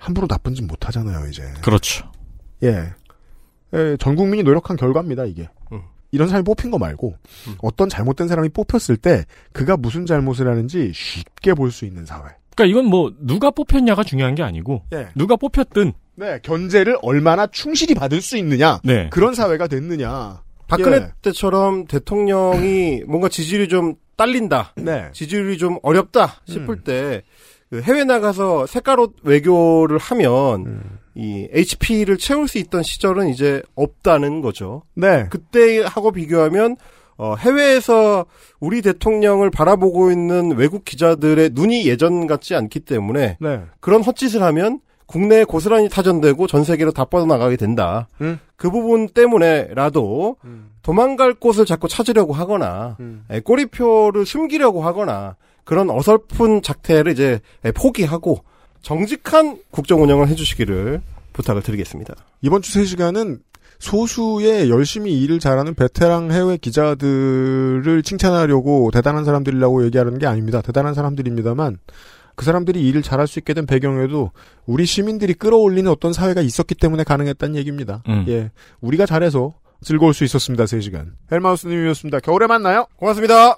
함부로 나쁜 짓 못하잖아요, 이제. 그렇죠. 예. 예, 전 국민이 노력한 결과입니다, 이게. 음. 이런 사람이 뽑힌 거 말고, 어떤 잘못된 사람이 뽑혔을 때, 그가 무슨 잘못을 하는지 쉽게 볼 수 있는 사회. 그러니까 이건 뭐 누가 뽑혔냐가 중요한 게 아니고 예. 누가 뽑혔든 네, 견제를 얼마나 충실히 받을 수 있느냐. 네. 그런 사회가 됐느냐. 박근혜 예. 때처럼 대통령이 뭔가 지지율이 좀 딸린다. 네. 지지율이 좀 어렵다 싶을 때 그 해외 나가서 색깔옷 외교를 하면 이 HP를 채울 수 있던 시절은 이제 없다는 거죠. 네. 그때 하고 비교하면 어, 해외에서 우리 대통령을 바라보고 있는 외국 기자들의 눈이 예전 같지 않기 때문에 네. 그런 헛짓을 하면 국내에 고스란히 타전되고 전 세계로 다 뻗어나가게 된다. 음. 그 부분 때문에라도 도망갈 곳을 자꾸 찾으려고 하거나 음. 에, 꼬리표를 숨기려고 하거나 그런 어설픈 작태를 이제 에, 포기하고 정직한 국정 운영을 해주시기를 부탁을 드리겠습니다. 이번 주 3시간은 소수의 열심히 일을 잘하는 베테랑 해외 기자들을 칭찬하려고 대단한 사람들이라고 얘기하는 게 아닙니다. 대단한 사람들입니다만 그 사람들이 일을 잘할 수 있게 된 배경에도 우리 시민들이 끌어올리는 어떤 사회가 있었기 때문에 가능했다는 얘기입니다. 음. 예. 우리가 잘해서 즐거울 수 있었습니다. 3시간. 헬마우스님이었습니다. 겨울에 만나요. 고맙습니다.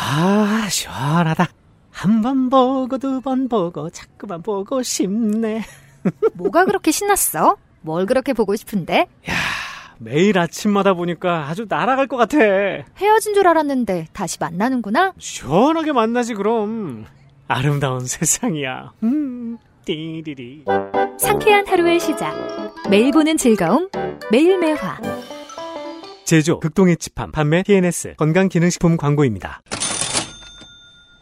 아, 시원하다. 한 번 보고 두 번 보고 자꾸만 보고 싶네. 뭐가 그렇게 신났어? 뭘 그렇게 보고 싶은데? 매일 아침마다 보니까 아주 날아갈 것 같아. 헤어진 줄 알았는데 다시 만나는구나? 시원하게 만나지 그럼. 아름다운 세상이야. 음, 띠리리. 상쾌한 하루의 시작. 매일 보는 즐거움. 매일 매화. 제조 극동의 집함 판매 TNS 건강기능식품 광고입니다.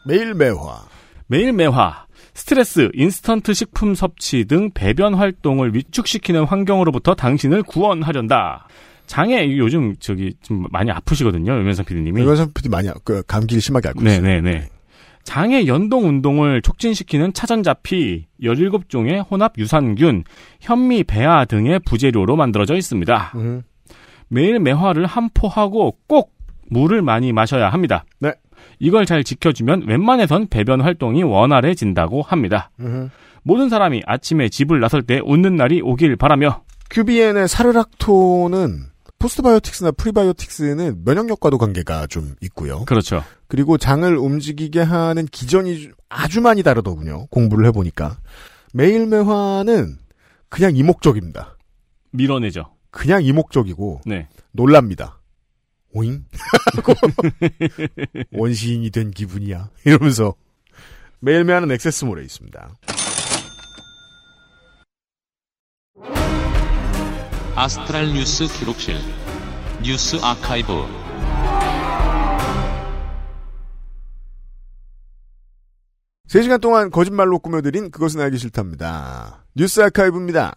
매일 매화. 매일 매화. 스트레스, 인스턴트 식품 섭취 등 배변 활동을 위축시키는 환경으로부터 당신을 구원하련다. 장애 요즘 저기 좀 많이 아프시거든요. 유면상 PD님이. 유면상 PD 많이 그 감기를 심하게 앓고 있어요. 네네네. 장애 연동 운동을 촉진시키는 차전자피 17종의 혼합 유산균, 현미, 배아 등의 부재료로 만들어져 있습니다. 음. 매일 매화를 한 포하고 꼭 물을 많이 마셔야 합니다. 네. 이걸 잘 지켜주면 웬만해선 배변 활동이 원활해진다고 합니다. 음. 모든 사람이 아침에 집을 나설 때 웃는 날이 오길 바라며 큐비엔의 사르락토는 포스트바이오틱스나 프리바이오틱스는 면역력과도 관계가 좀 있고요. 그렇죠. 그리고 장을 움직이게 하는 기전이 아주 많이 다르더군요. 공부를 해보니까. 매일 매화는 그냥 이목적입니다. 밀어내죠. 그냥 이목적이고 네. 놀랍니다. 오잉? 하고 원시인이 된 기분이야. 이러면서 매일매화는 액세스몰에 있습니다. 아스트랄 뉴스 기록실 뉴스 아카이브 세시간 동안 거짓말로 꾸며드린 그것은 알기 싫답니다. 뉴스 아카이브입니다.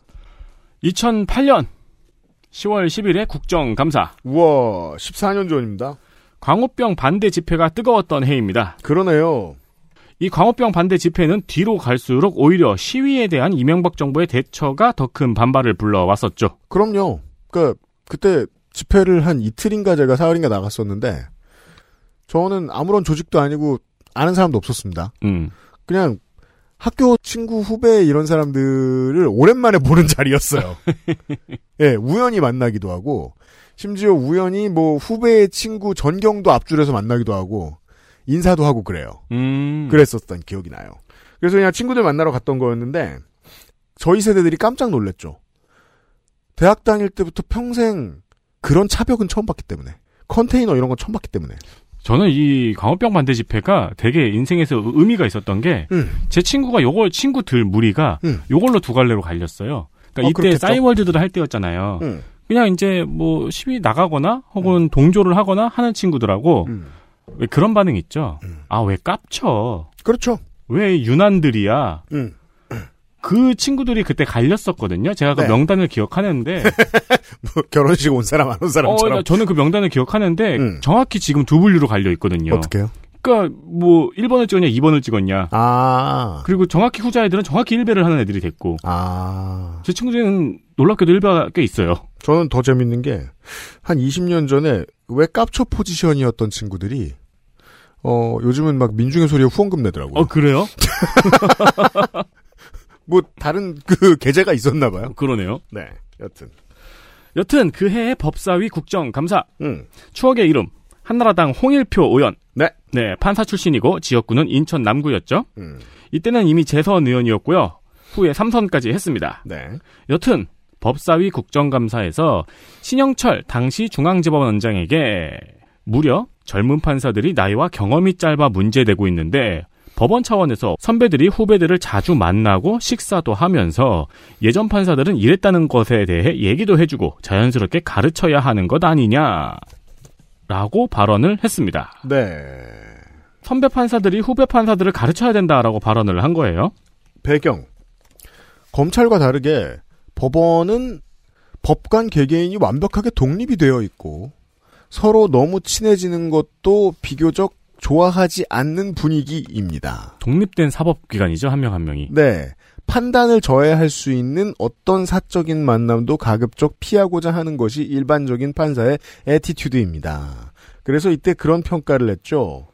2008년 10월 10일에 국정감사. 우와, 14년 전입니다. 광우병 반대 집회가 뜨거웠던 해입니다. 그러네요. 이 광우병 반대 집회는 뒤로 갈수록 오히려 시위에 대한 이명박 정부의 대처가 더 큰 반발을 불러왔었죠. 그럼요. 그 그때 집회를 한 이틀인가 제가 사흘인가 나갔었는데 저는 아무런 조직도 아니고 아는 사람도 없었습니다. 음. 그냥 학교 친구 후배 이런 사람들을 오랜만에 보는 자리였어요. 예, 우연히 만나기도 하고 심지어 우연히 뭐 후배의 친구 전경도 앞줄에서 만나기도 하고 인사도 하고 그래요. 음. 그랬었던 기억이 나요. 그래서 그냥 친구들 만나러 갔던 거였는데 저희 세대들이 깜짝 놀랐죠. 대학 다닐 때부터 평생 그런 차벽은 처음 봤기 때문에 컨테이너 이런 건 처음 봤기 때문에 저는 이 광우병 반대 집회가 되게 인생에서 의미가 있었던 게제 음. 친구가 요걸 친구들 무리가 음. 요걸로 두 갈래로 갈렸어요. 그러니까 어, 이때. 싸이월드들 할 때였잖아요. 음. 그냥 이제 뭐 시위 나가거나 혹은 동조를 하거나 하는 친구들하고 왜 그런 반응 있죠. 아 왜 깝쳐? 그렇죠. 왜 유난들이야? 음. 그 친구들이 그때 갈렸었거든요. 제가 그 네. 명단을 기억하는데 뭐 결혼식 온 사람 안온 어, 사람처럼 나- 저는 그 명단을 기억하는데 정확히 지금 두 분류로 갈려 있거든요. 어떻게요? 그러니까 뭐 1번을 찍었냐, 2번을 찍었냐. 아. 그리고 정확히 후자 애들은 정확히 1배를 하는 애들이 됐고. 아. 제 친구들은 놀랍게도 1배가 꽤 있어요. 저는 더 재밌는 게 한 20년 전에 왜 깝쳐 포지션이었던 친구들이 어, 요즘은 막 민중의 소리에 후원금 내더라고요. 어, 그래요? 뭐, 다른 그 계제가 있었나 봐요. 그러네요. 네, 여튼. 여튼 그 해의 법사위 국정감사. 음. 추억의 이름. 한나라당 홍일표 의원. 네. 네, 판사 출신이고 지역구는 인천 남구였죠. 음. 이때는 이미 재선 의원이었고요. 후에 3선까지 했습니다. 네. 여튼 법사위 국정감사에서 신영철 당시 중앙지법원장에게 무려 젊은 판사들이 나이와 경험이 짧아 문제되고 있는데 법원 차원에서 선배들이 후배들을 자주 만나고 식사도 하면서 예전 판사들은 이랬다는 것에 대해 얘기도 해주고 자연스럽게 가르쳐야 하는 것 아니냐 라고 발언을 했습니다. 네. 선배 판사들이 후배 판사들을 가르쳐야 된다라고 발언을 한 거예요. 배경. 검찰과 다르게 법원은 법관 개개인이 완벽하게 독립이 되어 있고 서로 너무 친해지는 것도 비교적 좋아하지 않는 분위기입니다. 독립된 사법기관이죠, 한 명 한 명이. 네. 판단을 저해할 수 있는 어떤 사적인 만남도 가급적 피하고자 하는 것이 일반적인 판사의 attitude입니다. 그래서 이때 그런 평가를 했죠.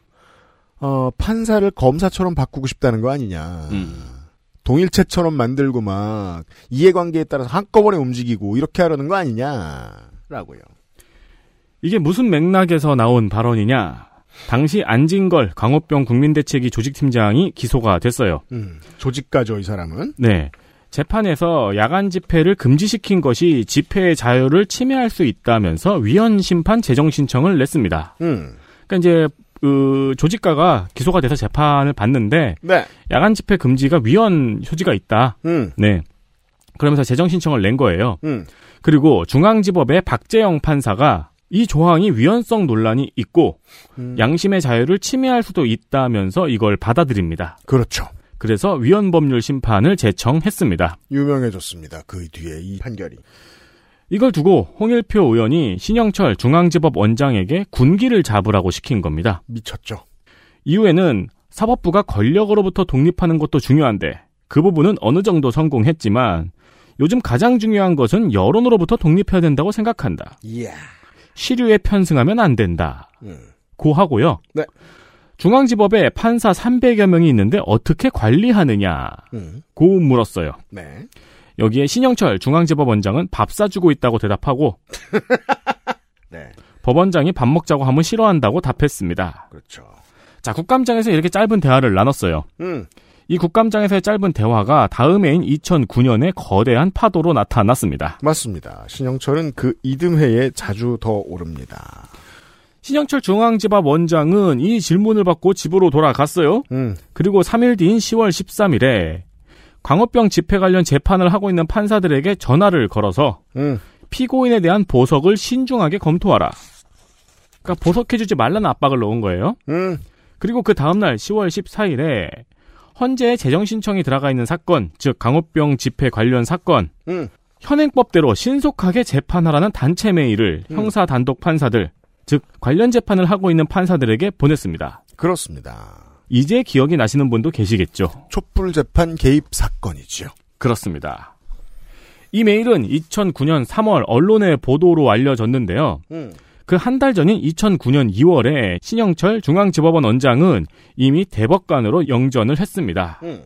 어, 판사를 검사처럼 바꾸고 싶다는 거 아니냐. 동일체처럼 만들고 막 이해관계에 따라서 한꺼번에 움직이고 이렇게 하려는 거 아니냐라고요. 이게 무슨 맥락에서 나온 발언이냐? 당시 안진걸 광우병 국민대책위 조직팀장이 기소가 됐어요. 음, 조직가죠 이 사람은. 네. 재판에서 야간 집회를 금지시킨 것이 집회의 자유를 침해할 수 있다면서 위헌 심판 재정 신청을 냈습니다. 음. 그러니까 이제 그 조직가가 기소가 돼서 재판을 받는데 네. 야간 집회 금지가 위헌 소지가 있다. 음. 네. 그러면서 재정 신청을 낸 거예요. 음. 그리고 중앙지법의 박재영 판사가 이 조항이 위헌성 논란이 있고 음. 양심의 자유를 침해할 수도 있다면서 이걸 받아들입니다. 그렇죠. 그래서 위헌 법률 심판을 제청했습니다. 유명해졌습니다. 그 뒤에 이 판결이. 이걸 두고 홍일표 의원이 신영철 중앙지법 원장에게 군기를 잡으라고 시킨 겁니다. 미쳤죠. 이후에는 사법부가 권력으로부터 독립하는 것도 중요한데 그 부분은 어느 정도 성공했지만 요즘 가장 중요한 것은 여론으로부터 독립해야 된다고 생각한다. 이야. 시류에 편승하면 안 된다. 음. 고 하고요. 네. 중앙지법에 판사 300여 명이 있는데 어떻게 관리하느냐. 음. 고 물었어요. 네. 여기에 신영철 중앙지법 원장은 밥 사주고 있다고 대답하고 네. 법원장이 밥 먹자고 하면 싫어한다고 답했습니다. 그렇죠. 자, 국감장에서 이렇게 짧은 대화를 나눴어요. 음. 이 국감장에서의 짧은 대화가 다음 해인 2009년에 거대한 파도로 나타났습니다. 맞습니다. 신영철은 그 이듬해에 자주 더 오릅니다. 신영철 중앙지법 원장은 이 질문을 받고 집으로 돌아갔어요. 음. 그리고 3일 뒤인 10월 13일에 광우병 집회 관련 재판을 하고 있는 판사들에게 전화를 걸어서 음. 피고인에 대한 보석을 신중하게 검토하라. 그러니까 보석해주지 말라는 압박을 넣은 거예요. 음. 그리고 그 다음날 10월 14일에 헌재에 재정 신청이 들어가 있는 사건, 즉 강우병 집회 관련 사건, 음. 현행법대로 신속하게 재판하라는 단체 메일을 음. 형사 단독 판사들, 즉 관련 재판을 하고 있는 판사들에게 보냈습니다. 그렇습니다. 이제 기억이 나시는 분도 계시겠죠. 촛불 재판 개입 사건이죠. 그렇습니다. 이 메일은 2009년 3월 언론의 보도로 알려졌는데요. 음. 그 한 달 전인 2009년 2월에 신영철 중앙지법원 원장은 이미 대법관으로 영전을 했습니다. 음.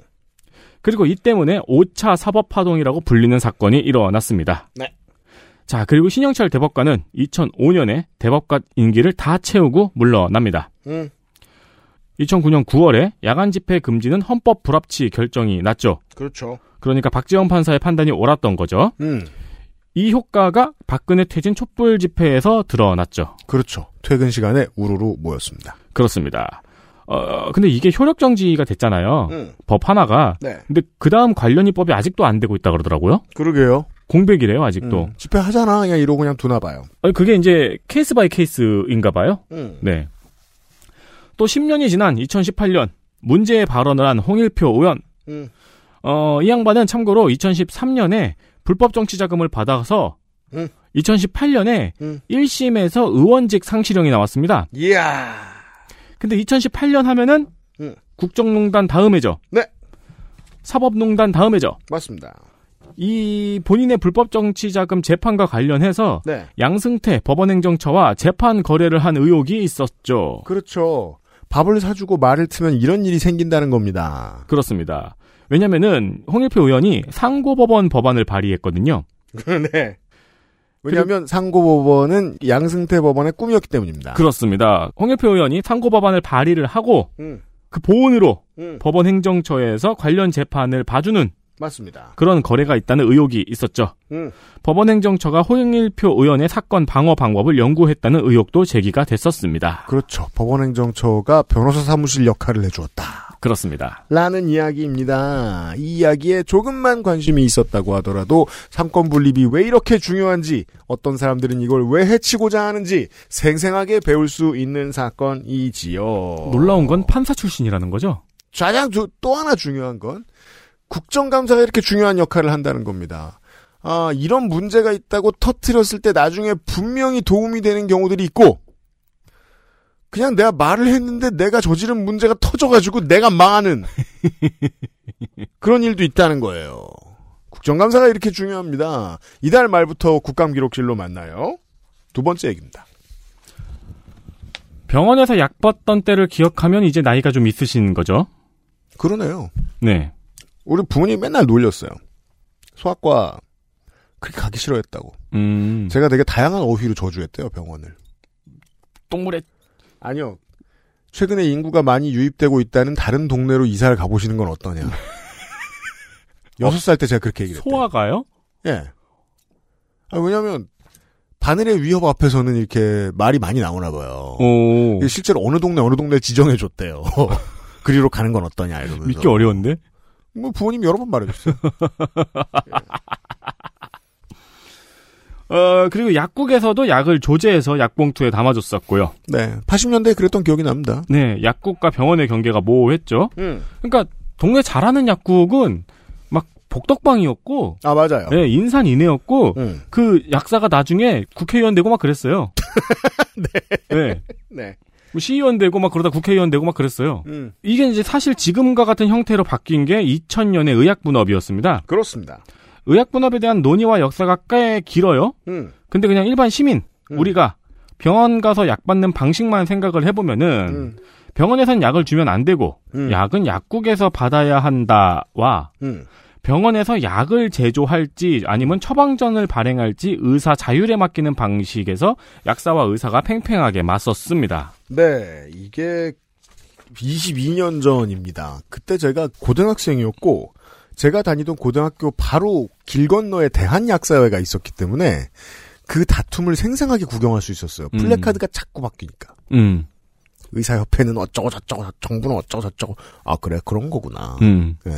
그리고 이 때문에 5차 사법파동이라고 불리는 사건이 일어났습니다. 네. 자, 그리고 신영철 대법관은 2005년에 대법관 임기를 다 채우고 물러납니다. 음. 2009년 9월에 야간 집회 금지는 헌법 불합치 결정이 났죠. 그렇죠. 그러니까 박재영 판사의 판단이 옳았던 거죠. 음. 이 효과가 박근혜 퇴진 촛불 집회에서 드러났죠. 그렇죠. 퇴근 시간에 우르르 모였습니다. 그렇습니다. 어, 근데 이게 효력 정지가 됐잖아요. 음. 법 하나가. 네. 근데 그 다음 관련 입법이 아직도 안 되고 있다 그러더라고요. 그러게요. 공백이래요, 아직도. 음. 집회 하잖아. 그냥 이러고 그냥 두나 봐요. 아니, 그게 이제 case by case인가 봐요. 음. 네. 또 10년이 지난 2018년 문제의 발언을 한 홍일표 의원. 음. 어, 이 양반은 참고로 2013년에 불법 정치 자금을 받아서 음. 2018년에 음. 1심에서 의원직 상실형이 나왔습니다. 이야. 근데 2018년 하면은 음. 국정농단 다음해죠. 네. 사법농단 다음해죠. 맞습니다. 이 본인의 불법 정치 자금 재판과 관련해서 네. 양승태 법원행정처와 재판 거래를 한 의혹이 있었죠. 그렇죠. 밥을 사주고 말을 트면 이런 일이 생긴다는 겁니다. 그렇습니다. 왜냐면은 홍일표 의원이 상고법원 법안을 발의했거든요. 네. 왜냐하면 상고법원은 양승태 법원의 꿈이었기 때문입니다. 그렇습니다. 홍일표 의원이 상고법안을 발의를 하고 음. 그 보온으로 음. 법원 행정처에서 관련 재판을 봐주는 맞습니다. 그런 거래가 있다는 의혹이 있었죠. 음. 법원 행정처가 홍일표 의원의 사건 방어 방법을 연구했다는 의혹도 제기가 됐었습니다. 그렇죠. 법원 행정처가 변호사 사무실 역할을 해주었다. 그렇습니다. 라는 이야기입니다. 이 이야기에 조금만 관심이 있었다고 하더라도 삼권 분립이 왜 이렇게 중요한지, 어떤 사람들은 이걸 왜 해치고자 하는지 생생하게 배울 수 있는 사건이지요. 놀라운 건 판사 출신이라는 거죠. 가장 두- 또 하나 중요한 건 국정감사가 이렇게 중요한 역할을 한다는 겁니다. 아, 이런 문제가 있다고 터트렸을 때 나중에 분명히 도움이 되는 경우들이 있고, 그냥 내가 말을 했는데 내가 저지른 문제가 터져가지고 내가 망하는 그런 일도 있다는 거예요. 국정감사가 이렇게 중요합니다. 이달 말부터 국감기록실로 만나요. 두 번째 얘기입니다. 병원에서 약 받던 때를 기억하면 이제 나이가 좀 있으신 거죠? 그러네요. 네. 우리 부모님이 맨날 놀렸어요. 소아과 그렇게 가기 싫어했다고. 음. 제가 되게 다양한 어휘로 저주했대요, 병원을. 똥물에 아니요. 최근에 인구가 많이 유입되고 있다는 다른 동네로 이사를 가보시는 건 어떠냐. 여섯 살 때 제가 그렇게 얘기를 했대요. 소아가요? 예. 아, 왜냐면, 바늘의 위협 앞에서는 이렇게 말이 많이 나오나 봐요. 오. 실제로 어느 동네 어느 동네 지정해 줬대요. 그리로 가는 건 어떠냐 이러면서. 믿기 어려운데? 뭐 부모님 여러 번 말해줬어요. 어, 그리고 약국에서도 약을 조제해서 약봉투에 담아줬었고요. 네. 80년대에 그랬던 기억이 납니다. 네, 약국과 병원의 경계가 모호했죠. 음. 그러니까 동네 잘하는 약국은 막 복덕방이었고, 아, 맞아요. 네, 인산 이내였고, 음. 그 약사가 나중에 국회의원 되고 막 그랬어요. 네. 네. 뭐 시의원 되고 막 그러다 국회의원 되고 막 그랬어요. 음. 이게 이제 사실 지금과 같은 형태로 바뀐 게 2000년의 의약분업이었습니다. 그렇습니다. 의약분업에 대한 논의와 역사가 꽤 길어요. 음. 근데 그냥 일반 시민, 우리가 병원 가서 약 받는 방식만 생각을 해보면은 음. 병원에선 약을 주면 안 되고 약은 약국에서 받아야 한다와 음. 병원에서 약을 제조할지 아니면 처방전을 발행할지 의사 자율에 맡기는 방식에서 약사와 의사가 팽팽하게 맞섰습니다. 네, 이게 22년 전입니다. 그때 제가 고등학생이었고 제가 다니던 고등학교 바로 길 건너에 대한약사회가 있었기 때문에 그 다툼을 생생하게 구경할 수 있었어요. 음. 플래카드가 자꾸 바뀌니까. 음. 의사협회는 어쩌고 저쩌고 정부는 어쩌고 저쩌고 아 그래 그런 거구나. 음. 네.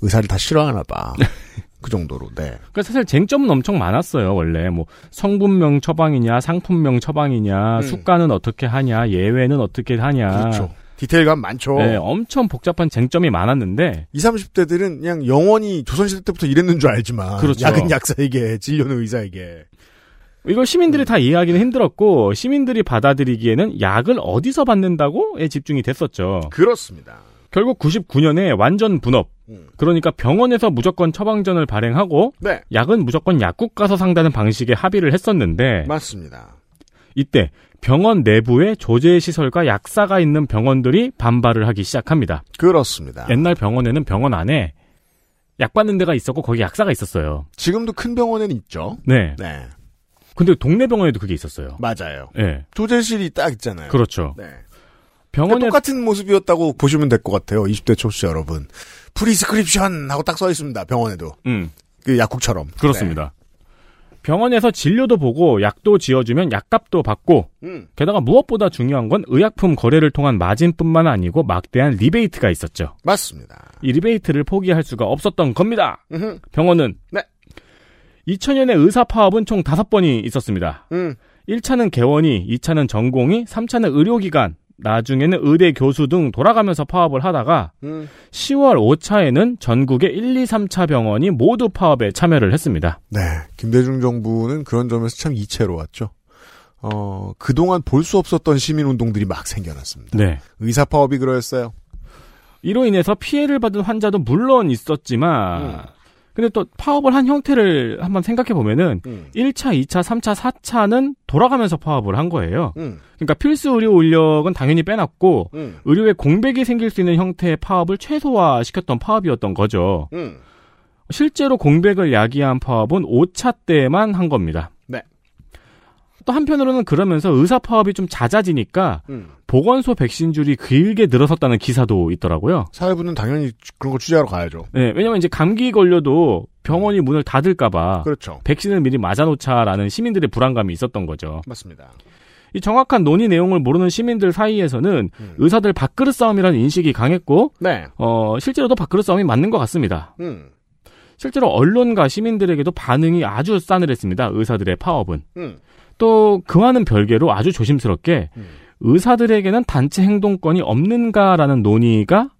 의사를 다 싫어하나 봐. 그 정도로. 네. 그러니까 사실 쟁점은 엄청 많았어요. 원래 뭐 성분명 처방이냐, 상품명 처방이냐, 음. 수가는 어떻게 하냐, 예외는 어떻게 하냐. 그렇죠. 디테일감 많죠. 네, 엄청 복잡한 쟁점이 많았는데 20, 30대들은 그냥 영원히 조선시대 때부터 이랬는 줄 알지만 그렇죠. 약은 약사에게 진료는 의사에게 이걸 시민들이 다 이해하기는 힘들었고 시민들이 받아들이기에는 약을 어디서 받는다고에 집중이 됐었죠. 그렇습니다. 결국 99년에 완전 분업. 그러니까 병원에서 무조건 처방전을 발행하고 네. 약은 무조건 약국 가서 상다는 방식의 합의를 했었는데 맞습니다. 이때 병원 내부에 조제 시설과 약사가 있는 병원들이 반발을 하기 시작합니다. 그렇습니다. 옛날 병원에는 병원 안에 약 받는 데가 있었고 거기 약사가 있었어요. 지금도 큰 병원에는 있죠. 네. 네. 근데 동네 병원에도 그게 있었어요. 맞아요. 네. 조제실이 딱 있잖아요. 그렇죠. 네. 병원에 똑같은 모습이었다고 보시면 될 것 같아요. 20대 청취자 여러분. prescription 하고 딱 써 있습니다. 병원에도. 음. 그 약국처럼. 그렇습니다. 병원에서 진료도 보고 약도 지어주면 약값도 받고 음. 게다가 무엇보다 중요한 건 의약품 거래를 통한 마진뿐만 아니고 막대한 리베이트가 있었죠. 맞습니다. 이 리베이트를 포기할 수가 없었던 겁니다. 음흠. 병원은 네. 2000년에 의사 파업은 총 5번이 있었습니다. 음. 1차는 개원의, 2차는 전공의, 3차는 의료기관, 나중에는 의대 교수 등 돌아가면서 파업을 하다가 음. 10월 5차에는 전국의 1, 2, 3차 병원이 모두 파업에 참여를 했습니다. 네. 김대중 정부는 그런 점에서 참 이채로웠죠. 어, 그동안 볼 수 없었던 시민운동들이 막 생겨났습니다. 네. 의사 파업이 그러했어요. 이로 인해서 피해를 받은 환자도 물론 있었지만 음. 근데 또 파업을 한 형태를 한번 생각해 보면은 음. 1차, 2차, 3차, 4차는 돌아가면서 파업을 한 거예요. 음. 그러니까 필수 의료 인력은 당연히 빼놨고 음. 의료에 공백이 생길 수 있는 형태의 파업을 최소화 시켰던 파업이었던 거죠. 음. 실제로 공백을 야기한 파업은 5차 때만 한 겁니다. 네. 또 한편으로는 그러면서 의사 파업이 좀 잦아지니까 음. 보건소 백신 줄이 길게 늘어섰다는 기사도 있더라고요. 사회부는 당연히 그런 거 취재하러 가야죠. 네, 왜냐면 이제 감기 걸려도 병원이 문을 닫을까봐 그렇죠. 백신을 미리 맞아놓자라는 시민들의 불안감이 있었던 거죠. 맞습니다. 이 정확한 논의 내용을 모르는 시민들 사이에서는 의사들 밥그릇 싸움이라는 인식이 강했고, 네. 어, 실제로도 밥그릇 싸움이 맞는 것 같습니다. 음. 실제로 언론과 시민들에게도 반응이 아주 싸늘했습니다. 의사들의 파업은. 음. 또 그와는 별개로 아주 조심스럽게 의사들에게는 단체 행동권이 없는가라는 논의가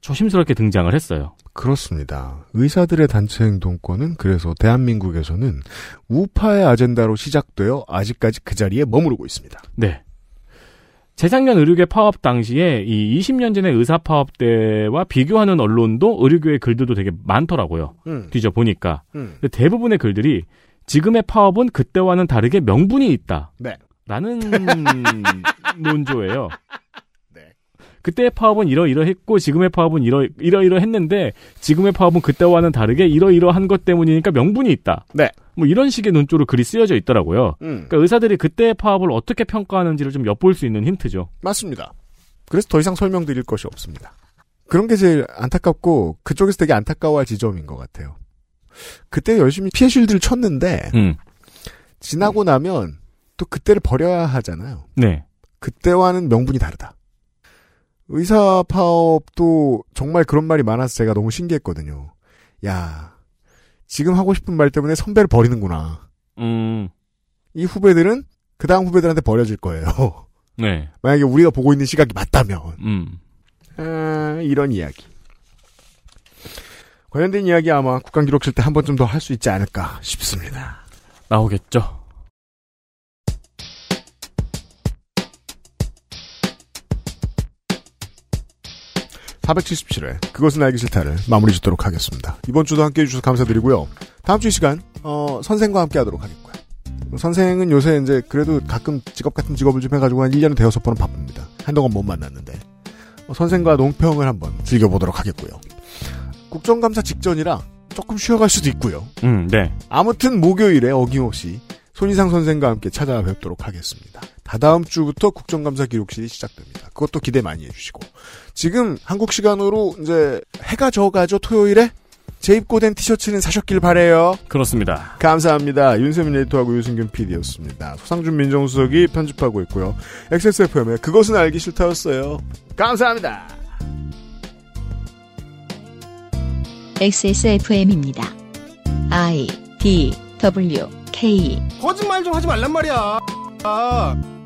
조심스럽게 등장을 했어요. 그렇습니다. 의사들의 단체 행동권은 그래서 대한민국에서는 우파의 아젠다로 시작되어 아직까지 그 자리에 머무르고 있습니다. 네. 재작년 의료계 파업 당시에 이 20년 전의 의사 파업 때와 비교하는 언론도 의료계의 글들도 되게 많더라고요. 음. 뒤져 보니까. 음. 대부분의 글들이 지금의 파업은 그때와는 다르게 명분이 있다. 네. 라는 논조예요. 그때의 파업은 이러이러했고 지금의 파업은 이러 이러이러했는데 지금의 파업은 그때와는 다르게 이러이러한 것 때문이니까 명분이 있다. 네. 뭐 이런 식의 논조로 글이 쓰여져 있더라고요. 음. 그러니까 의사들이 그때의 파업을 어떻게 평가하는지를 좀 엿볼 수 있는 힌트죠. 맞습니다. 그래서 더 이상 설명드릴 것이 없습니다. 그런 게 제일 안타깝고 그쪽에서 되게 안타까워할 지점인 것 같아요. 그때 열심히 피해 쉴드를 쳤는데 음. 지나고 나면 또 그때를 버려야 하잖아요. 네. 그때와는 명분이 다르다. 의사 파업도 정말 그런 말이 많아서 제가 너무 신기했거든요. 야, 지금 하고 싶은 말 때문에 선배를 버리는구나. 음. 이 후배들은 그 다음 후배들한테 버려질 거예요. 네. 만약에 우리가 보고 있는 시각이 맞다면. 음. 아, 이런 이야기. 관련된 이야기 아마 국간기록실 때 한 번쯤 더 할 수 있지 않을까 싶습니다. 나오겠죠. (477회) 그것은 알기 싫다를 마무리 짓도록 하겠습니다. 이번 주도 함께 해주셔서 감사드리고요. 다음 주 이 시간 어, 선생과 함께 하도록 하겠고요. 선생은 요새 이제 그래도 가끔 직업 같은 직업을 좀 해가지고 한 1년에 대여섯 번은 바쁩니다. 한동안 못 만났는데. 어, 선생과 농평을 한번 즐겨보도록 하겠고요 국정감사 직전이라 조금 쉬어갈 수도 있고요 음, 네. 아무튼 목요일에 어김없이 손희상 선생과 함께 찾아뵙도록 하겠습니다. 다다음 주부터 국정감사 기록실이 시작됩니다. 그것도 기대 많이 해주시고 지금 한국 시간으로 이제 해가 져가죠 토요일에 재입고된 티셔츠는 사셨길 바래요. 그렇습니다. 감사합니다. 윤세민 에디터하고 유승균 PD였습니다. 소상준 민정수석이 편집하고 있고요. XSFM의 그것은 알기 싫다였어요. 감사합니다. XSFM입니다. I D W K 거짓말 좀 하지 말란 말이야. 아.